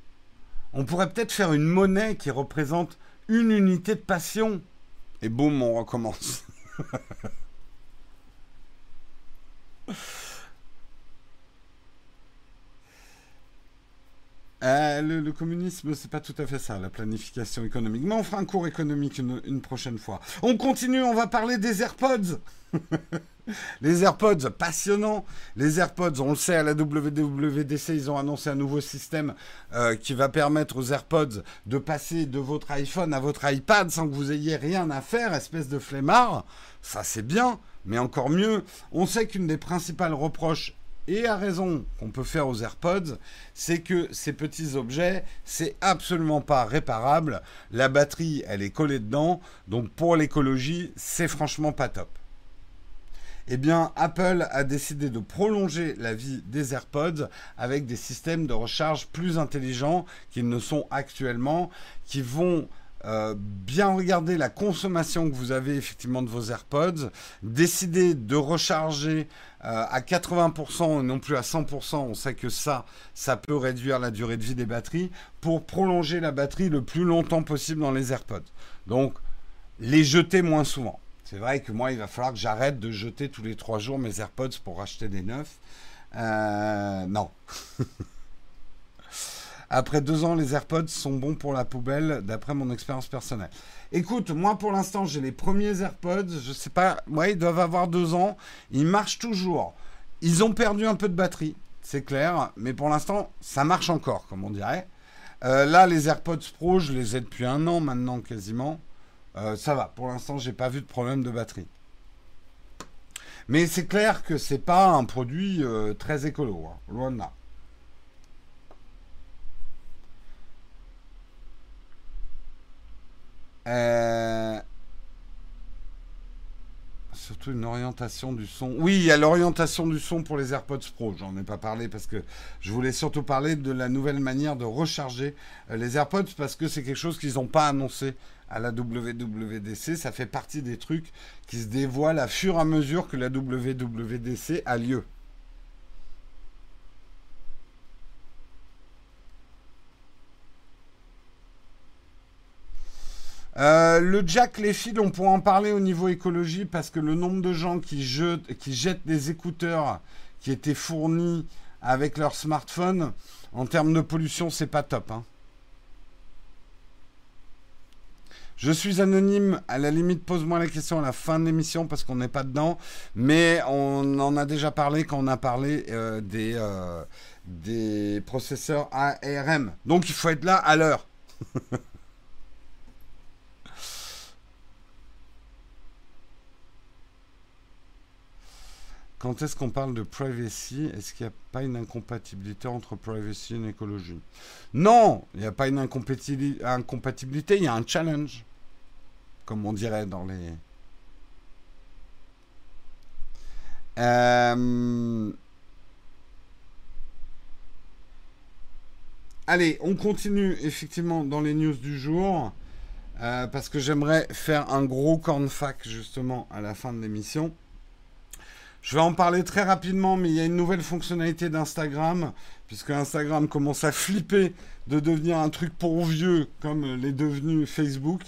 on pourrait peut-être faire une monnaie qui représente une unité de passion. Et boum, on recommence. *laughs* Euh, le, communisme, c'est pas tout à fait ça, la planification économique. Mais on fera un cours économique une, prochaine fois. On continue, on va parler des AirPods. *laughs* les AirPods, passionnant. Les AirPods, on le sait, à la WWDC, ils ont annoncé un nouveau système euh, qui va permettre aux AirPods de passer de votre iPhone à votre iPad sans que vous ayez rien à faire, espèce de flemmard. Ça, c'est bien. Mais encore mieux, on sait qu'une des principales reproches et à raison qu'on peut faire aux AirPods, c'est que ces petits objets, c'est absolument pas réparable. La batterie, elle est collée dedans, donc pour l'écologie, c'est franchement pas top. Eh bien, Apple a décidé de prolonger la vie des AirPods avec des systèmes de recharge plus intelligents qu'ils ne sont actuellement, qui vont euh, bien regarder la consommation que vous avez effectivement de vos AirPods, décider de recharger euh, à 80% et non plus à 100%, on sait que ça, ça peut réduire la durée de vie des batteries, pour prolonger la batterie le plus longtemps possible dans les AirPods. Donc, les jeter moins souvent. C'est vrai que moi, il va falloir que j'arrête de jeter tous les trois jours mes AirPods pour acheter des neufs. Euh, non. *laughs* Après deux ans, les AirPods sont bons pour la poubelle, d'après mon expérience personnelle. Écoute, moi pour l'instant, j'ai les premiers AirPods. Je sais pas, ouais, ils doivent avoir deux ans. Ils marchent toujours. Ils ont perdu un peu de batterie, c'est clair, mais pour l'instant, ça marche encore, comme on dirait. Euh, là, les AirPods Pro, je les ai depuis un an maintenant quasiment. Euh, ça va. Pour l'instant, j'ai pas vu de problème de batterie. Mais c'est clair que c'est pas un produit euh, très écolo, hein. loin de là. Euh, surtout une orientation du son. Oui, il y a l'orientation du son pour les AirPods Pro. J'en ai pas parlé parce que je voulais surtout parler de la nouvelle manière de recharger euh, les AirPods parce que c'est quelque chose qu'ils n'ont pas annoncé à la WWDC. Ça fait partie des trucs qui se dévoilent à fur et à mesure que la WWDC a lieu. Euh, le jack, les fils, on pourra en parler au niveau écologie parce que le nombre de gens qui, jettent des écouteurs qui étaient fournis avec leur smartphone, en termes de pollution, c'est pas top. Hein. Je suis anonyme, à la limite, pose-moi la question à la fin de l'émission parce qu'on n'est pas dedans. Mais on en a déjà parlé quand on a parlé euh, des, euh, des processeurs ARM. Donc il faut être là à l'heure. *laughs* Quand est-ce qu'on parle de privacy? Est-ce qu'il n'y a pas une incompatibilité entre privacy et écologie? Non, il n'y a pas une incompatibilité, il y a un challenge, comme on dirait dans les... Euh, allez, on continue effectivement dans les news du jour, euh, parce que j'aimerais faire un gros corn fac justement à la fin de l'émission. Je vais en parler très rapidement, mais il y a une nouvelle fonctionnalité d'Instagram, puisque Instagram commence à flipper de devenir un truc pour vieux, comme l'est devenu Facebook.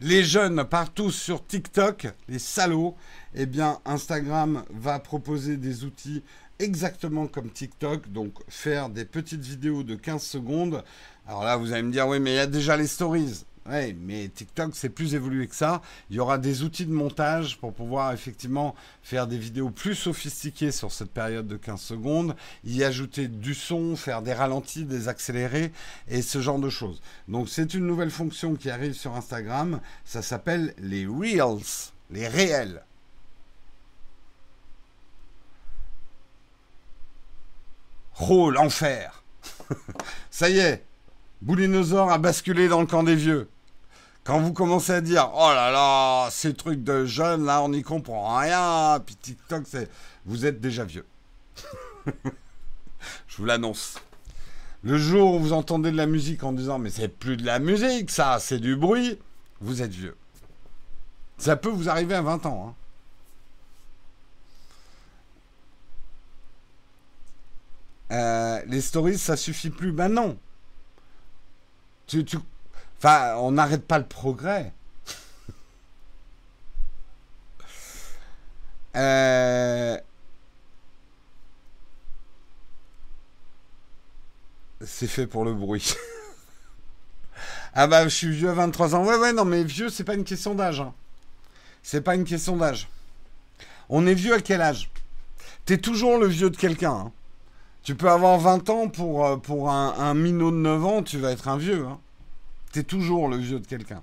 Les jeunes partout sur TikTok, les salauds, eh bien Instagram va proposer des outils exactement comme TikTok, donc faire des petites vidéos de 15 secondes. Alors là, vous allez me dire, oui, mais il y a déjà les stories. Oui, mais TikTok, c'est plus évolué que ça. Il y aura des outils de montage pour pouvoir effectivement faire des vidéos plus sophistiquées sur cette période de 15 secondes, y ajouter du son, faire des ralentis, des accélérés et ce genre de choses. Donc c'est une nouvelle fonction qui arrive sur Instagram. Ça s'appelle les Reels, les réels. Oh, l'enfer *laughs* Ça y est, Boulinosaure a basculé dans le camp des vieux. Quand vous commencez à dire oh là là, ces trucs de jeunes là, on n'y comprend rien, puis TikTok, c'est. Vous êtes déjà vieux. *laughs* Je vous l'annonce. Le jour où vous entendez de la musique en disant mais c'est plus de la musique, ça, c'est du bruit, vous êtes vieux. Ça peut vous arriver à 20 ans. Hein. Euh, les stories, ça suffit plus. Ben non. Tu, tu, Enfin, on n'arrête pas le progrès. *laughs* Euh, c'est fait pour le bruit. *laughs* ah bah je suis vieux à 23 ans. Ouais ouais non mais vieux c'est pas une question d'âge. Hein. C'est pas une question d'âge. On est vieux à quel âge? T'es toujours le vieux de quelqu'un. Hein. Tu peux avoir 20 ans pour, euh, un minot de 9 ans, tu vas être un vieux. Hein. T'es toujours le vieux de quelqu'un.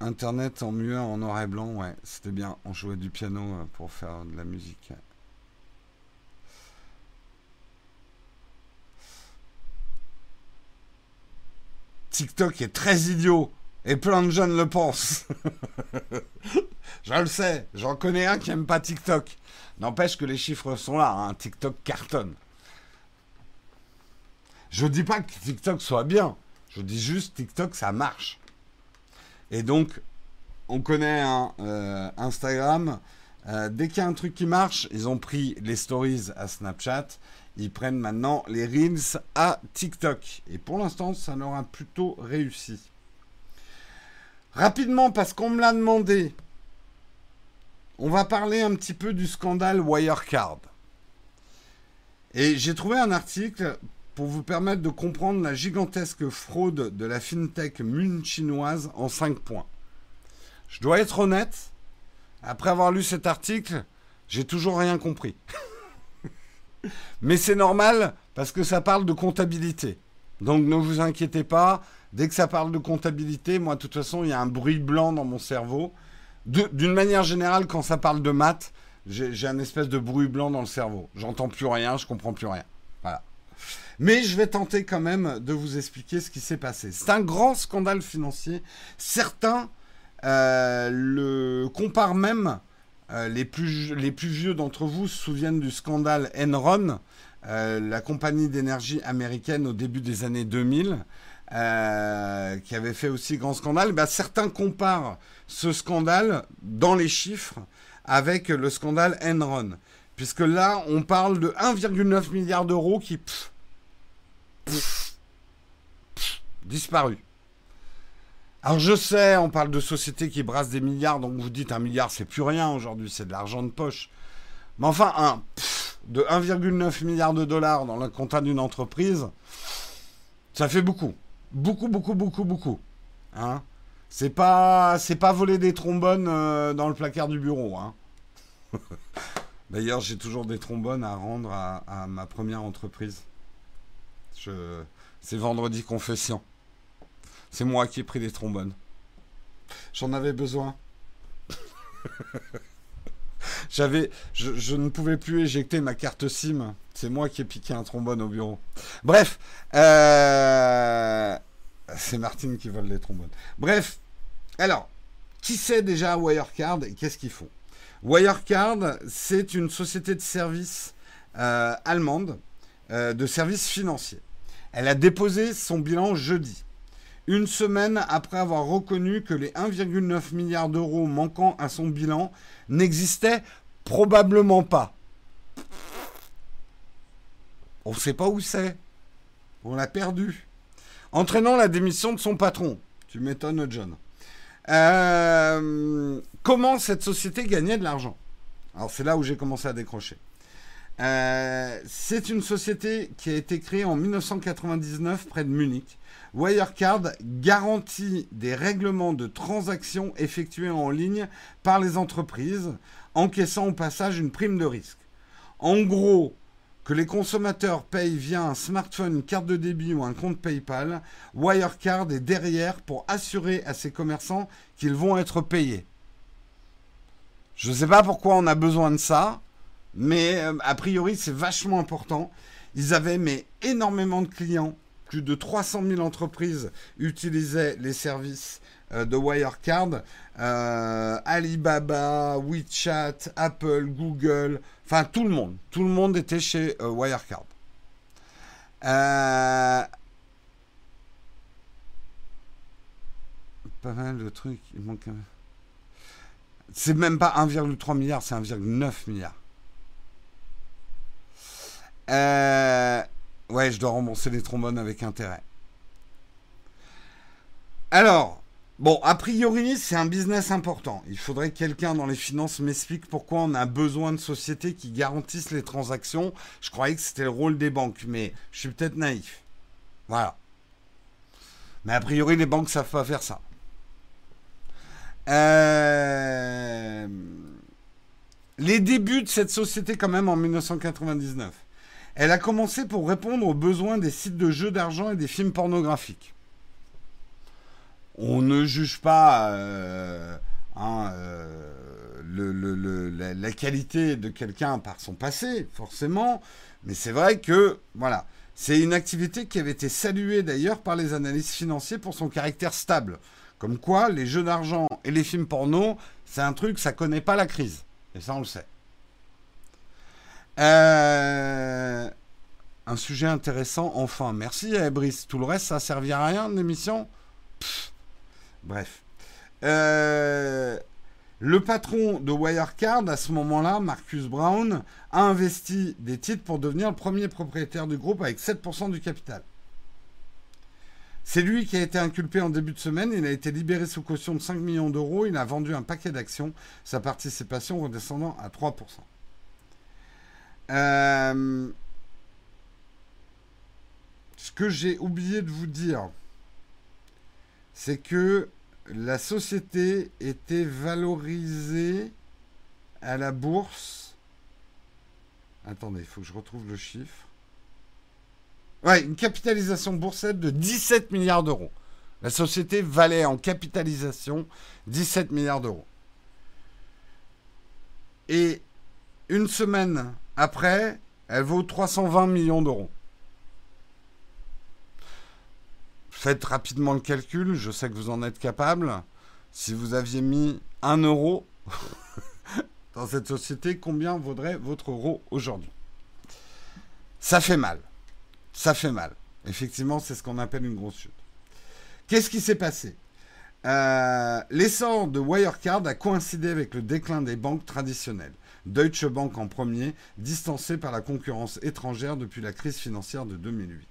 Internet en muet, en noir et blanc, ouais, c'était bien. On jouait du piano euh, pour faire de la musique. TikTok est très idiot et plein de jeunes le pensent. *laughs* Je le sais, j'en connais un qui aime pas TikTok. N'empêche que les chiffres sont là, hein. TikTok cartonne. Je dis pas que TikTok soit bien, je dis juste TikTok ça marche. Et donc, on connaît euh, Instagram. Euh, dès qu'il y a un truc qui marche, ils ont pris les stories à Snapchat, ils prennent maintenant les Reels à TikTok. Et pour l'instant, ça leur a plutôt réussi. Rapidement, parce qu'on me l'a demandé, on va parler un petit peu du scandale Wirecard. Et j'ai trouvé un article pour vous permettre de comprendre la gigantesque fraude de la fintech mune chinoise en 5 points. Je dois être honnête, après avoir lu cet article, j'ai toujours rien compris. *laughs* Mais c'est normal parce que ça parle de comptabilité. Donc ne vous inquiétez pas, dès que ça parle de comptabilité, moi de toute façon, il y a un bruit blanc dans mon cerveau d'une manière générale, quand ça parle de maths, j'ai un espèce de bruit blanc dans le cerveau. J'entends plus rien, je comprends plus rien. Voilà. Mais je vais tenter quand même de vous expliquer ce qui s'est passé. C'est un grand scandale financier. Certains euh, le comparent même. Euh, les, plus, vieux d'entre vous se souviennent du scandale Enron, euh, la compagnie d'énergie américaine au début des années 2000, qui avait fait aussi grand scandale. Bah, certains comparent ce scandale dans les chiffres avec le scandale Enron. Puisque là, on parle de 1,9 milliard d'euros qui disparu. Alors je sais, on parle de sociétés qui brassent des milliards, donc vous dites un milliard, c'est plus rien aujourd'hui, c'est de l'argent de poche. Mais enfin, un de 1,9 milliard de dollars dans le compte d'une entreprise, ça fait beaucoup. Beaucoup, beaucoup, beaucoup, beaucoup. Hein c'est pas, c'est pas voler des trombones euh, dans le placard du bureau. Hein *laughs* D'ailleurs, j'ai toujours des trombones à rendre à ma première entreprise. C'est vendredi confession. C'est moi qui ai pris les trombones. J'en avais besoin. *laughs* J'avais, je, ne pouvais plus éjecter ma carte SIM. C'est moi qui ai piqué un trombone au bureau. Bref, euh, c'est Martine qui vole les trombones. Bref, alors, qui sait déjà Wirecard et qu'est-ce qu'ils font? Wirecard, c'est une société de services euh, allemande euh, de services financiers. Elle a déposé son bilan jeudi, une semaine après avoir reconnu que les 1,9 milliard d'euros manquant à son bilan n'existaient probablement pas. On ne sait pas où c'est. On l'a perdu. Entraînant la démission de son patron. Tu m'étonnes, John. Euh, comment cette société gagnait de l'argent? Alors c'est là où j'ai commencé à décrocher. Euh, c'est une société qui a été créée en 1999 près de Munich. Wirecard garantit des règlements de transactions effectués en ligne par les entreprises, encaissant au passage une prime de risque. En gros, que les consommateurs payent via un smartphone, une carte de débit ou un compte PayPal, Wirecard est derrière pour assurer à ses commerçants qu'ils vont être payés. Je ne sais pas pourquoi on a besoin de ça. Mais euh, a priori, c'est vachement important. Ils avaient mais énormément de clients. Plus de 300 000 entreprises utilisaient les services euh, de Wirecard. Euh, Alibaba, WeChat, Apple, Google, enfin tout le monde. Tout le monde était chez Wirecard. Pas mal de trucs. Il manque. C'est même pas 1,3 milliard, c'est 1,9 milliard. Euh, ouais, je dois rembourser les trombones avec intérêt. Alors, bon, a priori, c'est un business important. Il faudrait que quelqu'un dans les finances m'explique pourquoi on a besoin de sociétés qui garantissent les transactions. Je croyais que c'était le rôle des banques, mais je suis peut-être naïf. Voilà. Mais a priori, les banques savent pas faire ça. Euh, les débuts de cette société, quand même, en 1999. Elle a commencé pour répondre aux besoins des sites de jeux d'argent et des films pornographiques. On ne juge pas euh, hein, euh, la, qualité de quelqu'un par son passé, forcément, mais c'est vrai que, voilà, c'est une activité qui avait été saluée d'ailleurs par les analystes financiers pour son caractère stable. Comme quoi, les jeux d'argent et les films porno, c'est un truc, ça connaît pas la crise. Et ça, on le sait. Euh, un sujet intéressant, enfin. Merci, eh, Brice. Tout le reste, ça servira à rien, l'émission? Bref. Euh, le patron de Wirecard, à ce moment-là, Marcus Brown, a investi des titres pour devenir le premier propriétaire du groupe avec 7% du capital. C'est lui qui a été inculpé en début de semaine. Il a été libéré sous caution de 5 millions d'euros. Il a vendu un paquet d'actions, sa participation redescendant à 3%. Euh, ce que j'ai oublié de vous dire, c'est que la société était valorisée à la bourse. Attendez, il faut que je retrouve le chiffre. Ouais, une capitalisation boursière de 17 milliards d'euros. La société valait en capitalisation 17 milliards d'euros. Et une semaine après, elle vaut 320 millions d'euros. faites rapidement le calcul, je sais que vous en êtes capable. Si vous aviez mis 1 euro *laughs* dans cette société, combien vaudrait votre euro aujourd'hui? Ça fait mal. Ça fait mal. Effectivement, c'est ce qu'on appelle une grosse chute. Qu'est-ce qui s'est passé? Euh, L'essor de Wirecard a coïncidé avec le déclin des banques traditionnelles. Deutsche Bank en premier, distancé par la concurrence étrangère depuis la crise financière de 2008.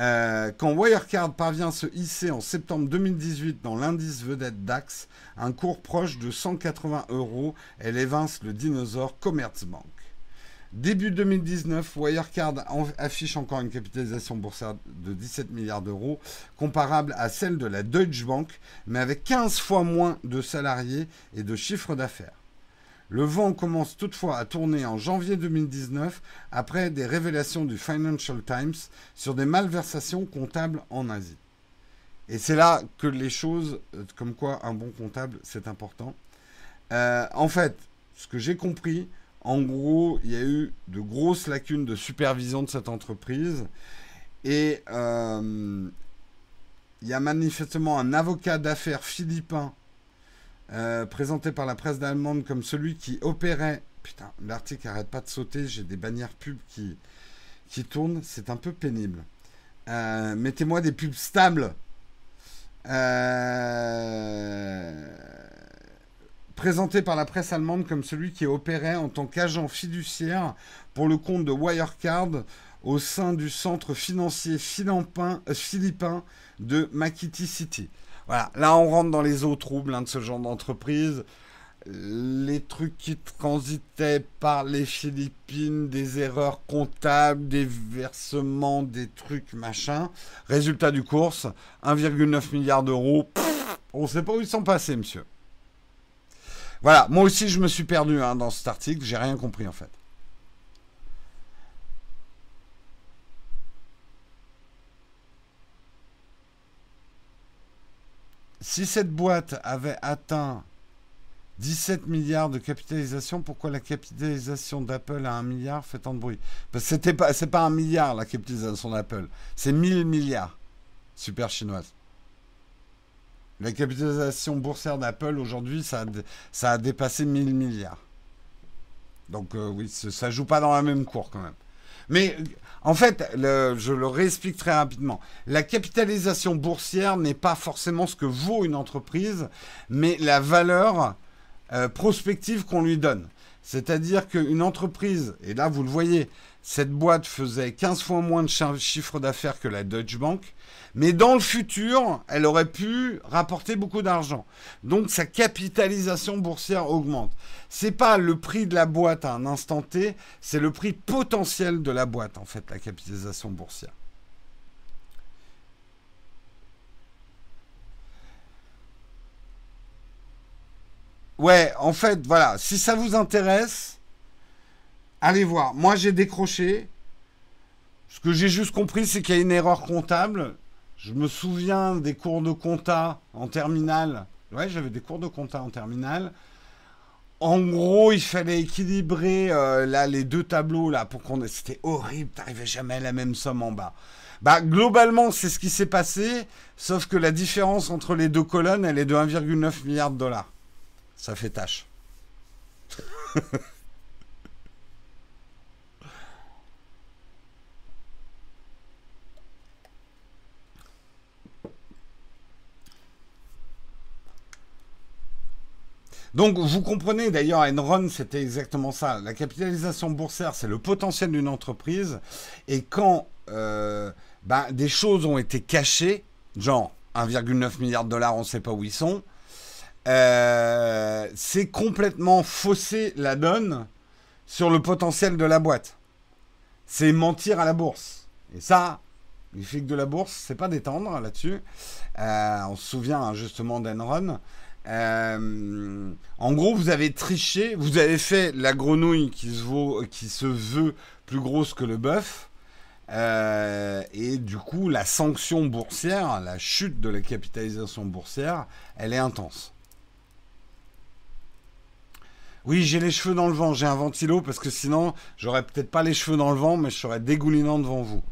Euh, quand Wirecard parvient à se hisser en septembre 2018 dans l'indice vedette DAX, un cours proche de 180 euros, elle évince le dinosaure Commerzbank. Début 2019, Wirecard affiche encore une capitalisation boursière de 17 milliards d'euros, comparable à celle de la Deutsche Bank, mais avec 15 fois moins de salariés et de chiffre d'affaires. Le vent commence toutefois à tourner en janvier 2019 après des révélations du Financial Times sur des malversations comptables en Asie. Et c'est là que les choses, euh, comme quoi un bon comptable, c'est important. Euh, en fait, ce que j'ai compris, en gros, il y a eu de grosses lacunes de supervision de cette entreprise. Et euh, il y a manifestement un avocat d'affaires philippin euh, présenté par la presse allemande comme celui qui opérait. Putain, l'article arrête pas de sauter, j'ai des bannières pubs qui, qui tournent, c'est un peu pénible. Euh, mettez-moi des pubs stables. Euh, présenté par la presse allemande comme celui qui opérait en tant qu'agent fiduciaire pour le compte de Wirecard au sein du centre financier philippin de Makiti City. Voilà, là on rentre dans les eaux troubles hein, de ce genre d'entreprise. Les trucs qui transitaient par les Philippines, des erreurs comptables, des versements, des trucs machin. Résultat du course, 1,9 milliard d'euros. On ne sait pas où ils sont passés, monsieur. Voilà, moi aussi je me suis perdu hein, dans cet article, j'ai rien compris en fait. Si cette boîte avait atteint 17 milliards de capitalisation, pourquoi la capitalisation d'Apple à 1 milliard fait tant de bruit? Parce que c'était pas, pas un milliard la capitalisation d'Apple, c'est 1000 milliards. Super chinoise. La capitalisation boursière d'Apple aujourd'hui, ça, a dépassé 1000 milliards. Donc euh, oui, ça joue pas dans la même cour quand même. Mais en fait, je le réexplique très rapidement. La capitalisation boursière n'est pas forcément ce que vaut une entreprise, mais la valeur euh, prospective qu'on lui donne. C'est-à-dire qu'une entreprise, et là vous le voyez, cette boîte faisait 15 fois moins de chiffre d'affaires que la Deutsche Bank, mais dans le futur, elle aurait pu rapporter beaucoup d'argent. Donc sa capitalisation boursière augmente. C'est pas le prix de la boîte à un instant T, c'est le prix potentiel de la boîte en fait, la capitalisation boursière. Ouais, en fait, voilà, si ça vous intéresse, allez voir. Moi, j'ai décroché. Ce que j'ai juste compris, c'est qu'il y a une erreur comptable. Je me souviens des cours de compta en terminale. Ouais, j'avais des cours de compta en terminale. En gros, il fallait équilibrer euh, là les deux tableaux là pour qu'on. C'était horrible. T'arrivais jamais à la même somme en bas. Bah globalement, c'est ce qui s'est passé, sauf que la différence entre les deux colonnes, elle est de 1,9 milliard de dollars. Ça fait tâche. *laughs* Donc vous comprenez d'ailleurs, Enron, c'était exactement ça. La capitalisation boursière, c'est le potentiel d'une entreprise. Et quand euh, ben, des choses ont été cachées, genre 1,9 milliard de dollars, on ne sait pas où ils sont, euh, c'est complètement fausser la donne sur le potentiel de la boîte. C'est mentir à la bourse. Et ça, les flics de la bourse, c'est pas détendre là-dessus. Euh, on se souvient hein, justement d'Enron. Euh, en gros, vous avez triché, vous avez fait la grenouille qui se, veut plus grosse que le bœuf. Euh, et du coup, la sanction boursière, la chute de la capitalisation boursière, elle est intense. Oui, j'ai les cheveux dans le vent, j'ai un ventilo parce que sinon, j'aurais peut-être pas les cheveux dans le vent, mais je serais dégoulinant devant vous.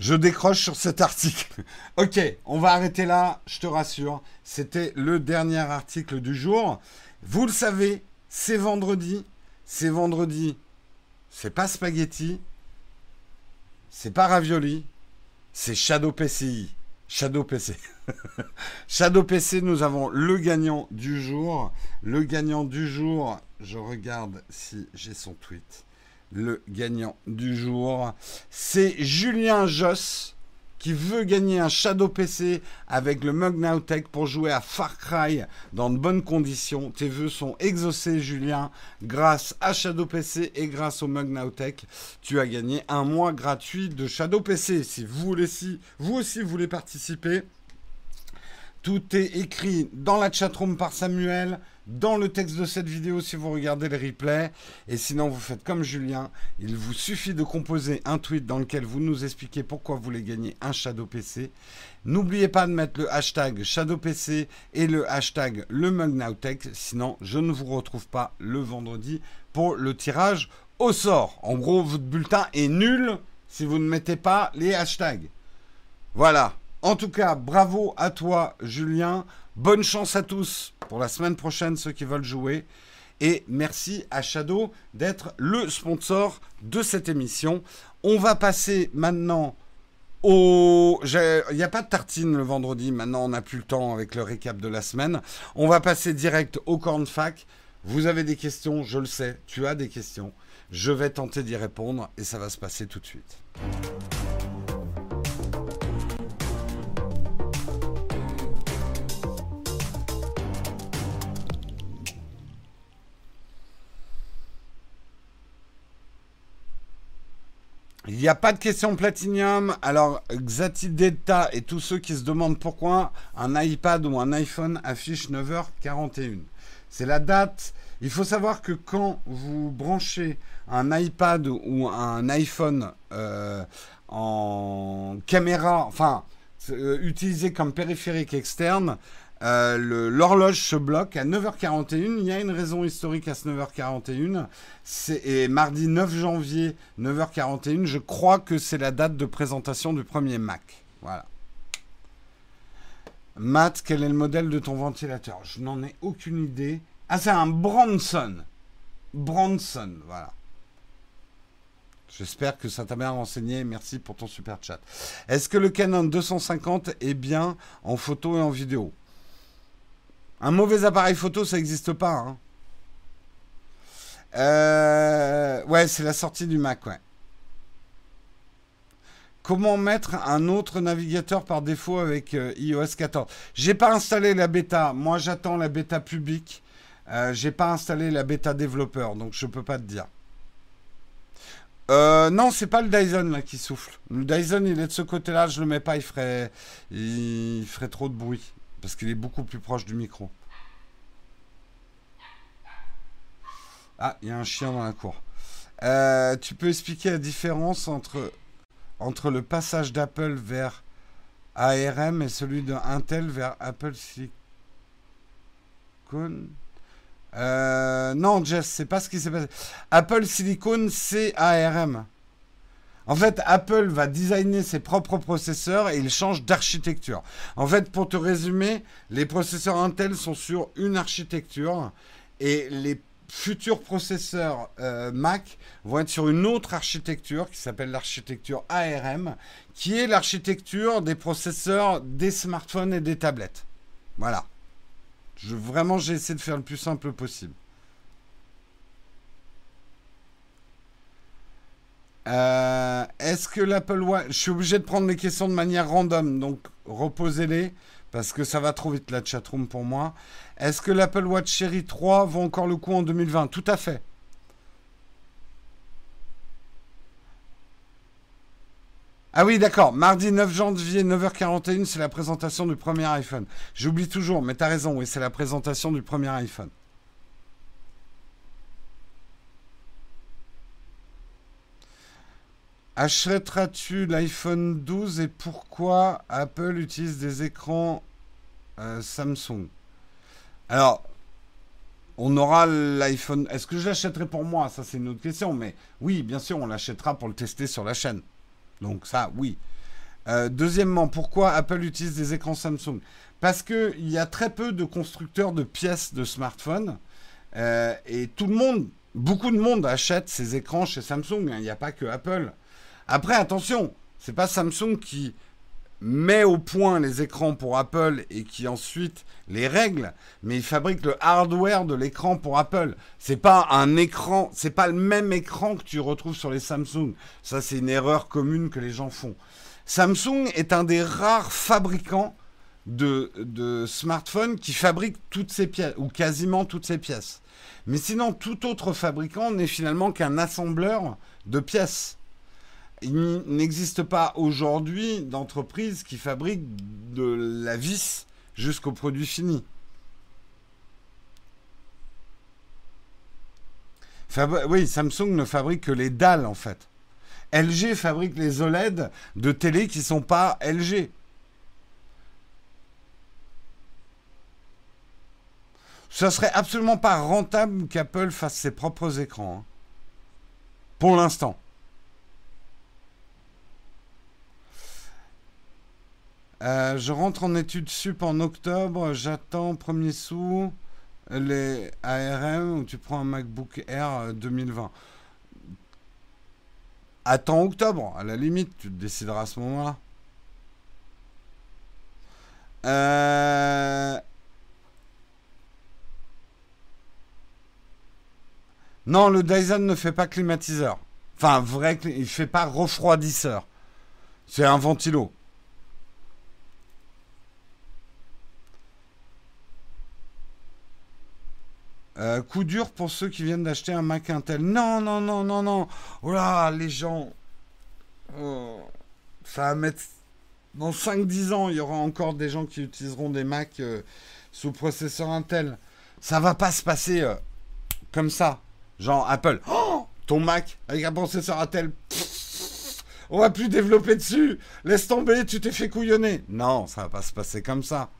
Je décroche sur cet article. *laughs* ok, on va arrêter là, je te rassure. C'était le dernier article du jour. Vous le savez, c'est vendredi. C'est vendredi. C'est pas spaghetti. C'est pas ravioli. C'est Shadow PCI. Shadow PC. *laughs* Shadow PC, nous avons le gagnant du jour. Le gagnant du jour, je regarde si j'ai son tweet le gagnant du jour. C'est Julien Joss qui veut gagner un Shadow PC avec le Mug pour jouer à Far Cry dans de bonnes conditions. Tes vœux sont exaucés, Julien. Grâce à Shadow PC et grâce au Mug tu as gagné un mois gratuit de Shadow PC. Si vous, voulez, si vous aussi voulez participer, tout est écrit dans la chatroom par Samuel, dans le texte de cette vidéo si vous regardez le replay. Et sinon, vous faites comme Julien. Il vous suffit de composer un tweet dans lequel vous nous expliquez pourquoi vous voulez gagner un Shadow PC. N'oubliez pas de mettre le hashtag Shadow PC et le hashtag le Sinon, je ne vous retrouve pas le vendredi pour le tirage au sort. En gros, votre bulletin est nul si vous ne mettez pas les hashtags. Voilà. En tout cas, bravo à toi, Julien. Bonne chance à tous pour la semaine prochaine, ceux qui veulent jouer. Et merci à Shadow d'être le sponsor de cette émission. On va passer maintenant au... Il n'y a pas de tartine le vendredi, maintenant on n'a plus le temps avec le récap de la semaine. On va passer direct au cornfac. Vous avez des questions, je le sais, tu as des questions. Je vais tenter d'y répondre et ça va se passer tout de suite. Il n'y a pas de question platinium. Alors, Xatideta et tous ceux qui se demandent pourquoi un iPad ou un iPhone affiche 9h41. C'est la date. Il faut savoir que quand vous branchez un iPad ou un iPhone euh, en caméra, enfin, euh, utilisé comme périphérique externe, euh, l'horloge se bloque à 9h41. Il y a une raison historique à ce 9h41. C'est mardi 9 janvier, 9h41. Je crois que c'est la date de présentation du premier Mac. Voilà. Matt, quel est le modèle de ton ventilateur? Je n'en ai aucune idée. Ah, c'est un Branson. Branson, voilà. J'espère que ça t'a bien renseigné. Merci pour ton super chat. Est-ce que le Canon 250 est bien en photo et en vidéo? Un mauvais appareil photo, ça n'existe pas. Hein. Euh, ouais, c'est la sortie du Mac, ouais. Comment mettre un autre navigateur par défaut avec euh, iOS 14 J'ai pas installé la bêta. Moi, j'attends la bêta publique. Euh, J'ai pas installé la bêta développeur, donc je peux pas te dire. Non, c'est pas le Dyson qui souffle. Le Dyson, il est de ce côté-là. Je le mets pas, il ferait, il ferait trop de bruit parce qu'il est beaucoup plus proche du micro. Ah, il y a un chien dans la cour. Euh, tu peux expliquer la différence entre, entre le passage d'Apple vers ARM et celui d'Intel vers Apple Silicon? Euh, Non, Jess, c'est pas ce qui s'est passé. Apple Silicon, c'est ARM. En fait, Apple va designer ses propres processeurs et il change d'architecture. En fait, pour te résumer, les processeurs Intel sont sur une architecture et les futurs processeurs euh, Mac vont être sur une autre architecture qui s'appelle l'architecture ARM, qui est l'architecture des processeurs des smartphones et des tablettes. Voilà. Vraiment, j'ai essayé de faire le plus simple possible. Euh, est-ce que l'Apple Watch... Je suis obligé de prendre les questions de manière random, donc reposez-les, parce que ça va trop vite la chatroom pour moi. Est-ce que l'Apple Watch Série 3 vaut encore le coup en 2020 Tout à fait. Ah oui, d'accord. Mardi 9 janvier, 9h41, c'est la présentation du premier iPhone. J'oublie toujours, mais tu as raison, oui, c'est la présentation du premier iPhone. Achèteras-tu l'iPhone 12 et pourquoi Apple utilise des écrans euh, Samsung? Alors, on aura l'iPhone. Est-ce que je l'achèterai pour moi? Ça, c'est une autre question. Mais oui, bien sûr, on l'achètera pour le tester sur la chaîne. Donc ça, oui. Euh, deuxièmement, pourquoi Apple utilise des écrans Samsung? Parce qu'il y a très peu de constructeurs de pièces de smartphones euh, et tout le monde, beaucoup de monde achète ces écrans chez Samsung. Hein. Il n'y a pas que Apple. Après, attention, c'est pas Samsung qui met au point les écrans pour Apple et qui ensuite les règle, mais il fabrique le hardware de l'écran pour Apple. C'est pas un écran, c'est pas le même écran que tu retrouves sur les Samsung. Ça, c'est une erreur commune que les gens font. Samsung est un des rares fabricants de, smartphones qui fabrique toutes ces pièces, ou quasiment toutes ces pièces. Mais sinon, tout autre fabricant n'est finalement qu'un assembleur de pièces il n'existe pas aujourd'hui d'entreprise qui fabrique de la vis jusqu'au produit fini. oui, Samsung ne fabrique que les dalles en fait. LG fabrique les OLED de télé qui ne sont pas LG. Ce serait absolument pas rentable qu'Apple fasse ses propres écrans. Hein. Pour l'instant. Euh, je rentre en études sup en octobre, j'attends premier sous les ARM où tu prends un MacBook Air 2020. Euh, Attends octobre, à la limite, tu te décideras à ce moment-là. Euh, non, le Dyson ne fait pas climatiseur. Enfin, vrai, il fait pas refroidisseur. C'est un ventilo. Euh, coup dur pour ceux qui viennent d'acheter un Mac Intel. Non, non, non, non, non. Oh là, les gens. Oh, ça va mettre. Dans 5-10 ans, il y aura encore des gens qui utiliseront des Mac euh, sous processeur Intel. Ça va pas se passer euh, comme ça. Genre Apple. Oh, ton Mac avec un processeur Intel. on va plus développer dessus. Laisse tomber, tu t'es fait couillonner. Non, ça va pas se passer comme ça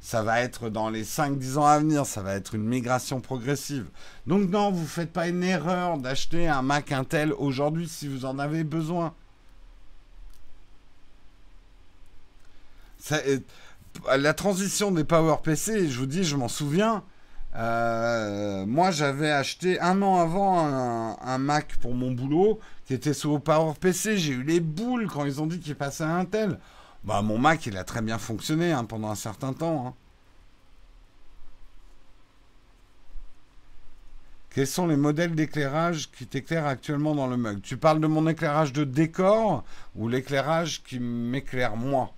ça va être dans les 5-10 ans à venir, ça va être une migration progressive. Donc non, vous ne faites pas une erreur d'acheter un Mac Intel aujourd'hui si vous en avez besoin. la transition des PowerPC, je vous dis, je m'en souviens. Euh, moi, j'avais acheté un an avant un, Mac pour mon boulot qui était sous PowerPC. J'ai eu les boules quand ils ont dit qu'il passait à Intel. Bah, mon Mac, il a très bien fonctionné hein, pendant un certain temps. Hein. Quels sont les modèles d'éclairage qui t'éclairent actuellement dans le mug? Tu parles de mon éclairage de décor ou l'éclairage qui m'éclaire moi?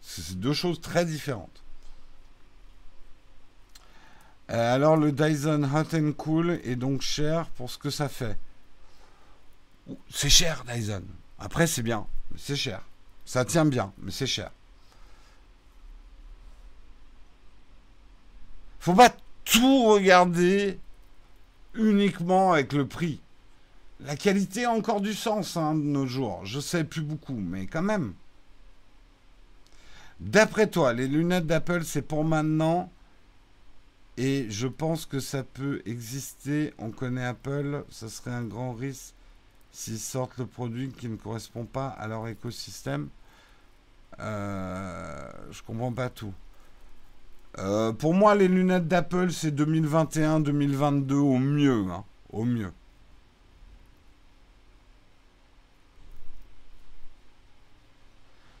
C'est deux choses très différentes. Euh, alors le Dyson Hot and Cool est donc cher pour ce que ça fait. C'est cher Dyson. Après c'est bien, c'est cher. Ça tient bien, mais c'est cher. Faut pas tout regarder uniquement avec le prix. La qualité a encore du sens hein, de nos jours. Je sais plus beaucoup, mais quand même. D'après toi, les lunettes d'Apple, c'est pour maintenant. Et je pense que ça peut exister. On connaît Apple. Ce serait un grand risque s'ils sortent le produit qui ne correspond pas à leur écosystème. Euh, je comprends pas tout. Euh, pour moi, les lunettes d'Apple, c'est 2021-2022 au mieux. Hein, au mieux.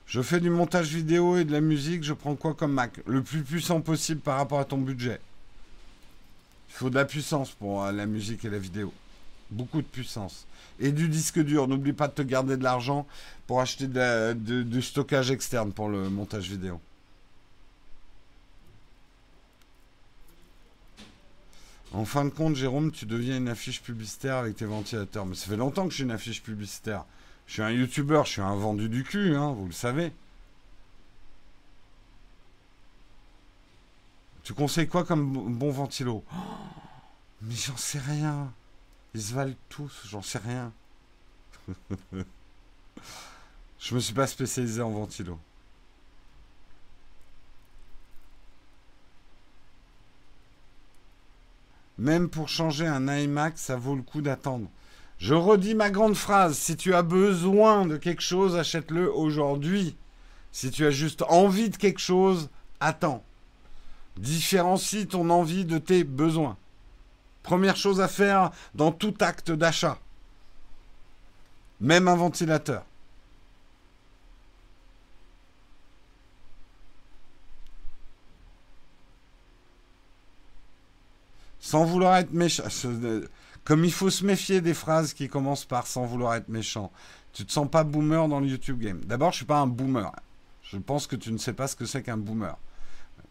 Je fais du montage vidéo et de la musique, je prends quoi comme Mac? Le plus puissant possible par rapport à ton budget. Il faut de la puissance pour euh, la musique et la vidéo. Beaucoup de puissance et du disque dur. N'oublie pas de te garder de l'argent pour acheter du stockage externe pour le montage vidéo. En fin de compte, Jérôme, tu deviens une affiche publicitaire avec tes ventilateurs. Mais ça fait longtemps que je suis une affiche publicitaire. Je suis un youtubeur, je suis un vendu du cul, hein, vous le savez. Tu conseilles quoi comme bon ventilo? Oh, Mais j'en sais rien. Ils se valent tous, j'en sais rien. *laughs* Je me suis pas spécialisé en ventilo. Même pour changer un iMac, ça vaut le coup d'attendre. Je redis ma grande phrase. Si tu as besoin de quelque chose, achète-le aujourd'hui. Si tu as juste envie de quelque chose, attends. Différencie ton envie de tes besoins. Première chose à faire dans tout acte d'achat. Même un ventilateur. Sans vouloir être méchant. Comme il faut se méfier des phrases qui commencent par sans vouloir être méchant. Tu te sens pas boomer dans le YouTube game. D'abord, je suis pas un boomer. Je pense que tu ne sais pas ce que c'est qu'un boomer.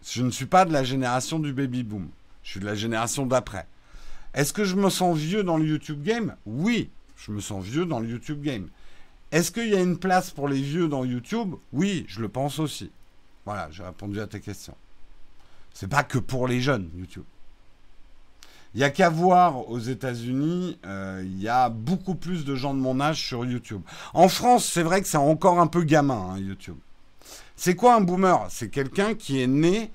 Je ne suis pas de la génération du baby boom. Je suis de la génération d'après. Est-ce que je me sens vieux dans le YouTube game? Oui, je me sens vieux dans le YouTube game. Est-ce qu'il y a une place pour les vieux dans YouTube? Oui, je le pense aussi. Voilà, j'ai répondu à tes questions. C'est pas que pour les jeunes, YouTube. Il n'y a qu'à voir aux États-Unis, euh, il y a beaucoup plus de gens de mon âge sur YouTube. En France, c'est vrai que c'est encore un peu gamin, hein, YouTube. C'est quoi un boomer? C'est quelqu'un qui est né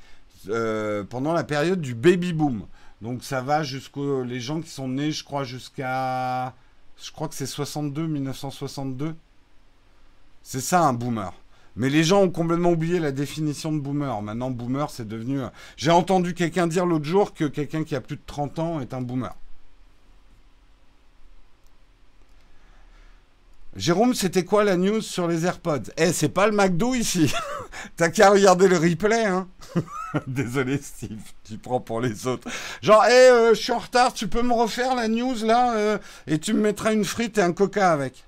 euh, pendant la période du baby boom. Donc ça va jusqu'aux les gens qui sont nés, je crois, jusqu'à. Je crois que c'est 62, 1962. C'est ça un boomer. Mais les gens ont complètement oublié la définition de boomer. Maintenant, boomer, c'est devenu... Euh, j'ai entendu quelqu'un dire l'autre jour que quelqu'un qui a plus de 30 ans est un boomer. Jérôme, c'était quoi la news sur les AirPods? Eh, c'est pas le McDo ici. *laughs* T'as qu'à regarder le replay, hein. *laughs* *laughs* Désolé, Steve, tu prends pour les autres. Genre, eh, euh, je suis en retard, tu peux me refaire la news là euh, Et tu me mettras une frite et un coca avec.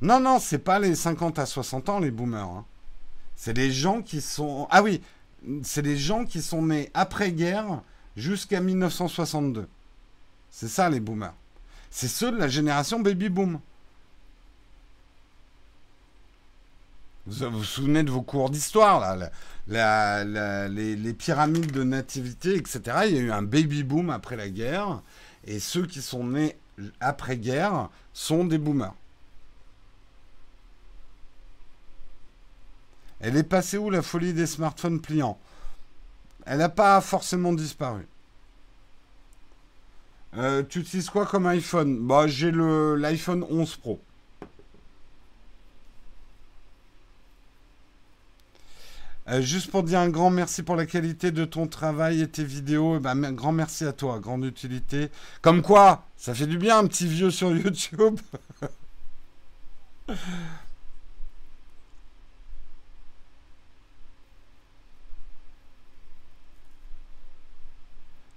Non, non, c'est pas les 50 à 60 ans, les boomers. Hein. C'est les gens qui sont. Ah oui, c'est les gens qui sont nés après-guerre jusqu'à 1962. C'est ça, les boomers. C'est ceux de la génération baby-boom. Vous vous souvenez de vos cours d'histoire, là, les, pyramides de nativité, etc. Il y a eu un baby-boom après la guerre. Et ceux qui sont nés après-guerre sont des boomers. Elle est passée où la folie des smartphones pliants? Elle n'a pas forcément disparu. Euh, tu utilises quoi comme iPhone? Bah, j'ai l'iPhone 11 Pro. Euh, juste pour dire un grand merci pour la qualité de ton travail et tes vidéos. Eh ben, un grand merci à toi, grande utilité. Comme quoi, ça fait du bien un petit vieux sur YouTube. *laughs*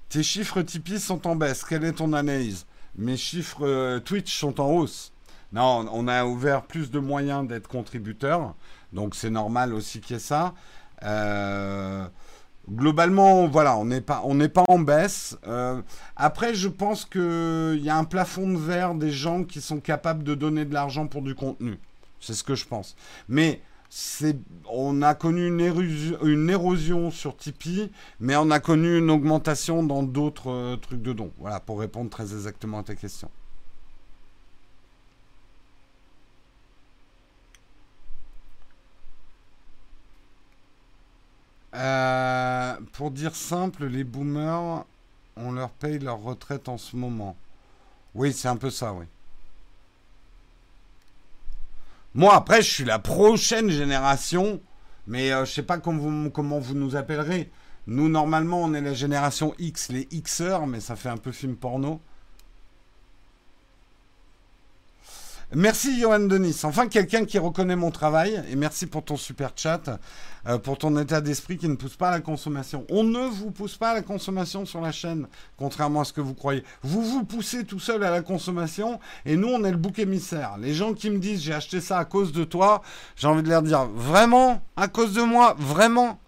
Tes chiffres Tipeee sont en baisse. Quelle est ton analyse? Mes chiffres euh, Twitch sont en hausse. Non, on a ouvert plus de moyens d'être contributeur. Donc c'est normal aussi qu'il y ait ça. Euh, globalement, voilà, on n'est pas, pas en baisse. Euh, après, je pense qu'il y a un plafond de verre des gens qui sont capables de donner de l'argent pour du contenu. C'est ce que je pense. Mais on a connu une érosion, sur Tipeee, mais on a connu une augmentation dans d'autres euh, trucs de dons. Voilà, pour répondre très exactement à ta question. Euh, pour dire simple, les boomers, on leur paye leur retraite en ce moment. Oui, c'est un peu ça, oui. Moi, après, je suis la prochaine génération, mais je euh, je sais pas comment vous, comment vous nous appellerez. Nous, normalement, on est la génération X, les Xers, mais ça fait un peu film porno. Merci Johan Denis. Enfin quelqu'un qui reconnaît mon travail. Et merci pour ton super chat, euh, pour ton état d'esprit qui ne pousse pas à la consommation. On ne vous pousse pas à la consommation sur la chaîne, contrairement à ce que vous croyez. Vous vous poussez tout seul à la consommation et nous on est le bouc émissaire. Les gens qui me disent j'ai acheté ça à cause de toi, j'ai envie de leur dire vraiment À cause de moi Vraiment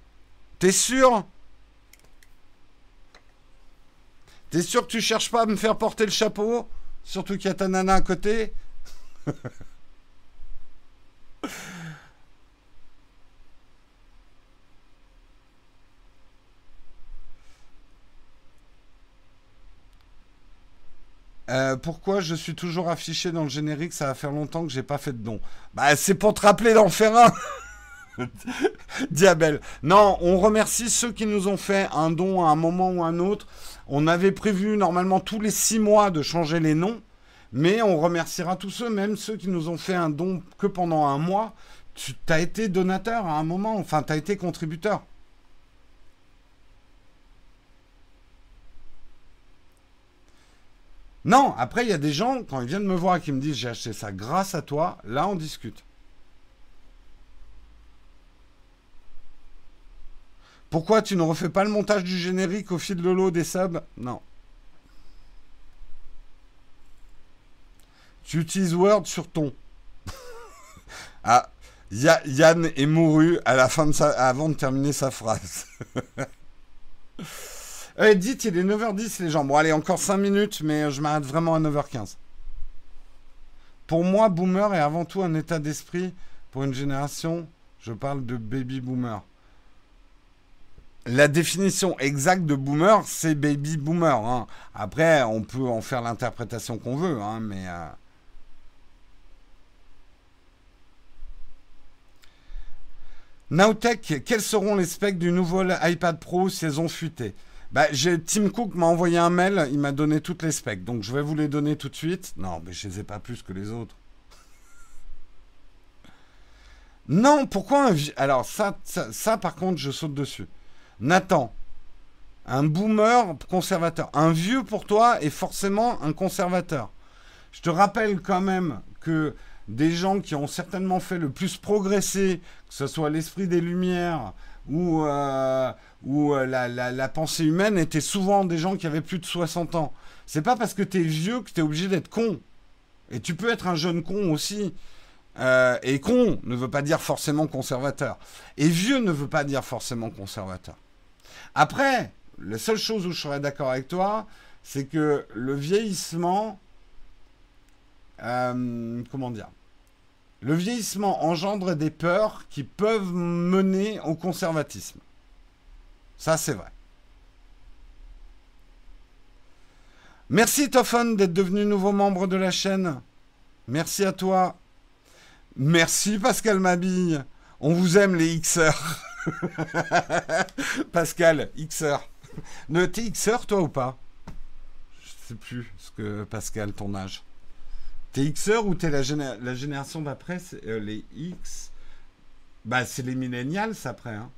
T'es sûr? T'es sûr que tu cherches pas à me faire porter le chapeau? Surtout qu'il y a ta nana à côté? Euh, pourquoi je suis toujours affiché dans le générique? Ça va faire longtemps que j'ai pas fait de don. Bah, c'est pour te rappeler d'en faire un. *laughs* Diabel. Non, on remercie ceux qui nous ont fait un don à un moment ou un autre. On avait prévu normalement tous les six mois de changer les noms, mais on remerciera tous ceux, même ceux qui nous ont fait un don que pendant un mois. Tu as été donateur à un moment, enfin, tu as été contributeur. Non, après, il y a des gens, quand ils viennent me voir qui me disent j'ai acheté ça grâce à toi, là, on discute. Pourquoi tu ne refais pas le montage du générique au fil de l'eau des subs? Non. Tu utilises Word sur ton. *laughs* ah, Yann est mouru à la fin de sa, avant de terminer sa phrase. *laughs* Eh, dites, il est 9h10 les gens. Bon, allez, encore 5 minutes, mais je m'arrête vraiment à 9h15. Pour moi, boomer est avant tout un état d'esprit pour une génération. Je parle de baby boomer. La définition exacte de boomer, c'est baby boomer. Hein. Après, on peut en faire l'interprétation qu'on veut, hein, mais. Euh, Nowtech, quels seront les specs du nouveau iPad Pro saison futée? Bah, Tim Cook m'a envoyé un mail, il m'a donné toutes les specs, donc je vais vous les donner tout de suite. Non, mais je les ai pas plus que les autres. non, pourquoi un Alors ça, ça, par contre, je saute dessus. Nathan, un boomer conservateur. Un vieux pour toi est forcément un conservateur. Je te rappelle quand même que des gens qui ont certainement fait le plus progresser, que ce soit l'esprit des Lumières ou, euh, où euh, la, pensée humaine était souvent des gens qui avaient plus de 60 ans. C'est pas parce que tu es vieux que tu es obligé d'être con. Et tu peux être un jeune con aussi. Euh, et con ne veut pas dire forcément conservateur. Et vieux ne veut pas dire forcément conservateur. Après, la seule chose où je serais d'accord avec toi, c'est que le vieillissement, comment dire, le vieillissement engendre des peurs qui peuvent mener au conservatisme. Ça, c'est vrai. Merci Tophon d'être devenu nouveau membre de la chaîne. Merci à toi. Merci Pascal Mabille. On vous aime les Xers. *laughs* Pascal, Xer. Ne t'es Xer toi ou pas? Je sais plus ce que Pascal, ton âge. T'es Xer ou t'es la, la génération d'après euh, Les X? Bah c'est les millennials après. Hein.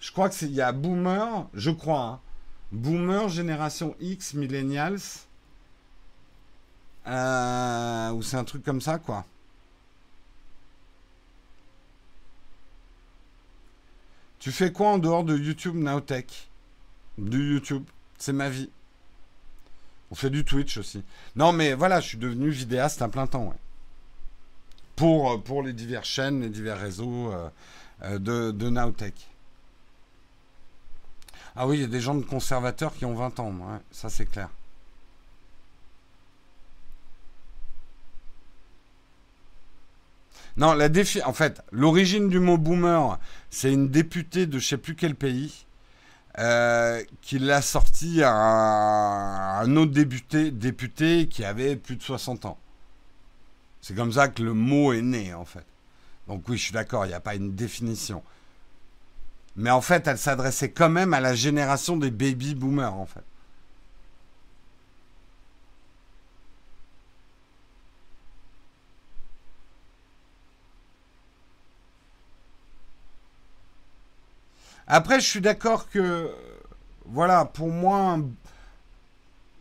Je crois qu'il y a Boomer, je crois. Hein. Boomer, génération X, Millennials. Euh, ou c'est un truc comme ça, quoi. Tu fais quoi en dehors de YouTube Nowtech? Du YouTube. C'est ma vie. On fait du Twitch aussi. Non, mais voilà, je suis devenu vidéaste à plein temps, euh, pour les diverses chaînes, les divers réseaux euh, de, de Nowtech. Ah oui, il y a des gens de conservateurs qui ont 20 ans, ça c'est clair. Non, la défi... En fait, l'origine du mot boomer, c'est une députée de je sais plus quel pays euh, qui l'a sorti à un, autre député, député qui avait plus de 60 ans. C'est comme ça que le mot est né, en fait. Donc oui, je suis d'accord, il n'y a pas une définition. Mais en fait, elle s'adressait quand même à la génération des baby boomers, en fait. Après, je suis d'accord que, voilà, pour moi,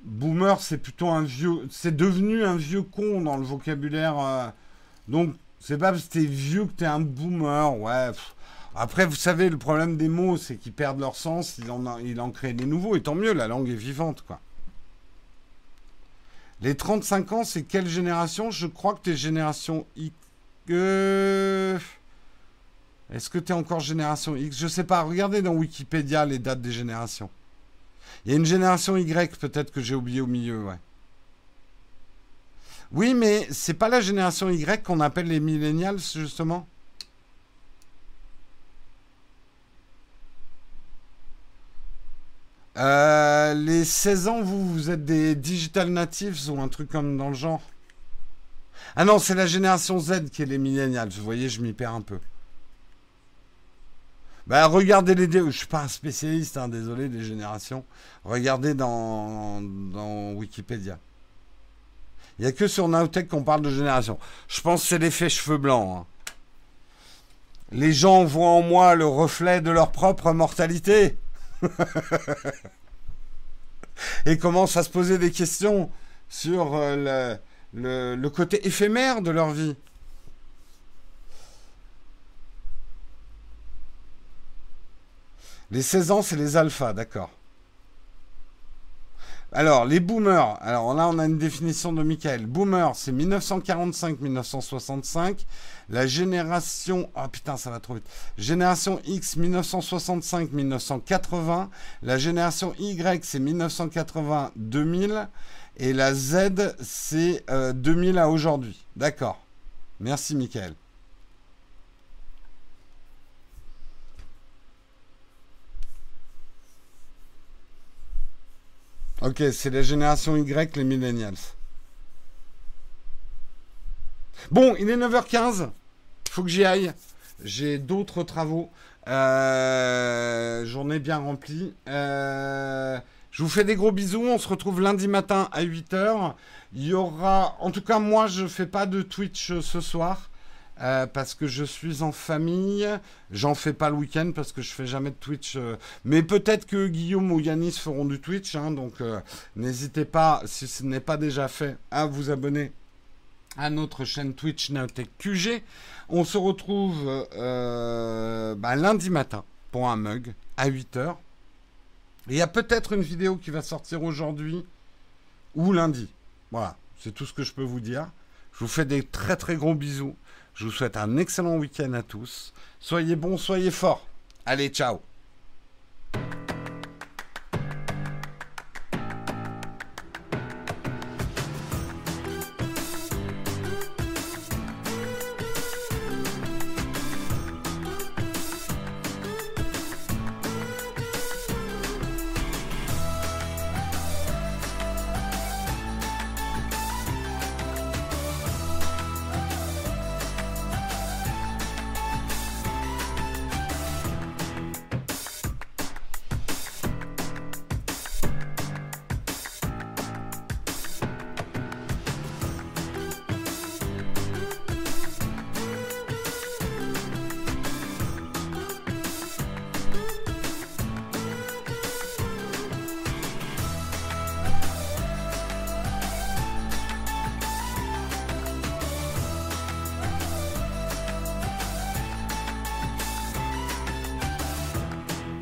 boomer, c'est plutôt un vieux, c'est devenu un vieux con dans le vocabulaire. Euh. donc, c'est pas parce que t'es vieux que t'es un boomer, ouais. Après, vous savez, le problème des mots, c'est qu'ils perdent leur sens, ils en, ils en créent des nouveaux, et tant mieux, la langue est vivante, quoi. Les 35 ans, c'est quelle génération? Je crois que tu es génération X. Euh, est-ce que tu es encore génération X? Je sais pas, regardez dans Wikipédia les dates des générations. Il y a une génération Y peut-être que j'ai oublié au milieu, ouais. Oui, mais c'est pas la génération Y qu'on appelle les millennials, justement? Euh, les 16 ans, vous, vous êtes des digital natives ou un truc comme dans le genre? Ah non, c'est la génération Z qui est les millennials. Vous voyez, je m'y perds un peu. Bah, regardez les. Je suis pas un spécialiste, hein, désolé, des générations. Regardez dans, dans Wikipédia. Il n'y a que sur Nowtech qu'on parle de génération. Je pense que c'est l'effet cheveux blancs. Hein. Les gens voient en moi le reflet de leur propre mortalité. *laughs* Et commencent à se poser des questions sur euh, le, le côté éphémère de leur vie. Les 16 ans, c'est les alphas, d'accord. Alors, les boomers. Alors là, on a une définition de Michael. Boomer, c'est 1945-1965. La génération... Ah oh, putain, ça va trop vite. Génération X, 1965-1980. La génération Y, c'est 1980-2000. Et la Z, c'est 2000 euh, à aujourd'hui. D'accord. Merci, Michael. Ok, c'est la génération Y, les millennials. Bon, il est 9h15. Il faut que j'y aille. J'ai d'autres travaux. Euh, journée bien remplie. Euh, je vous fais des gros bisous. On se retrouve lundi matin à 8h. Il y aura... En tout cas, moi, je ne fais pas de Twitch ce soir. Euh, parce que je suis en famille. J'en fais pas le week-end parce que je fais jamais de Twitch. Euh. mais peut-être que Guillaume ou Yanis feront du Twitch. Hein, donc euh, n'hésitez pas, si ce n'est pas déjà fait, à vous abonner à notre chaîne Twitch Naotech QG. On se retrouve bah, lundi matin pour un mug à 8h. Il y a peut-être une vidéo qui va sortir aujourd'hui ou lundi. Voilà, c'est tout ce que je peux vous dire. Je vous fais des très très gros bisous. Je vous souhaite un excellent week-end à tous. Soyez bons, soyez forts. Allez, ciao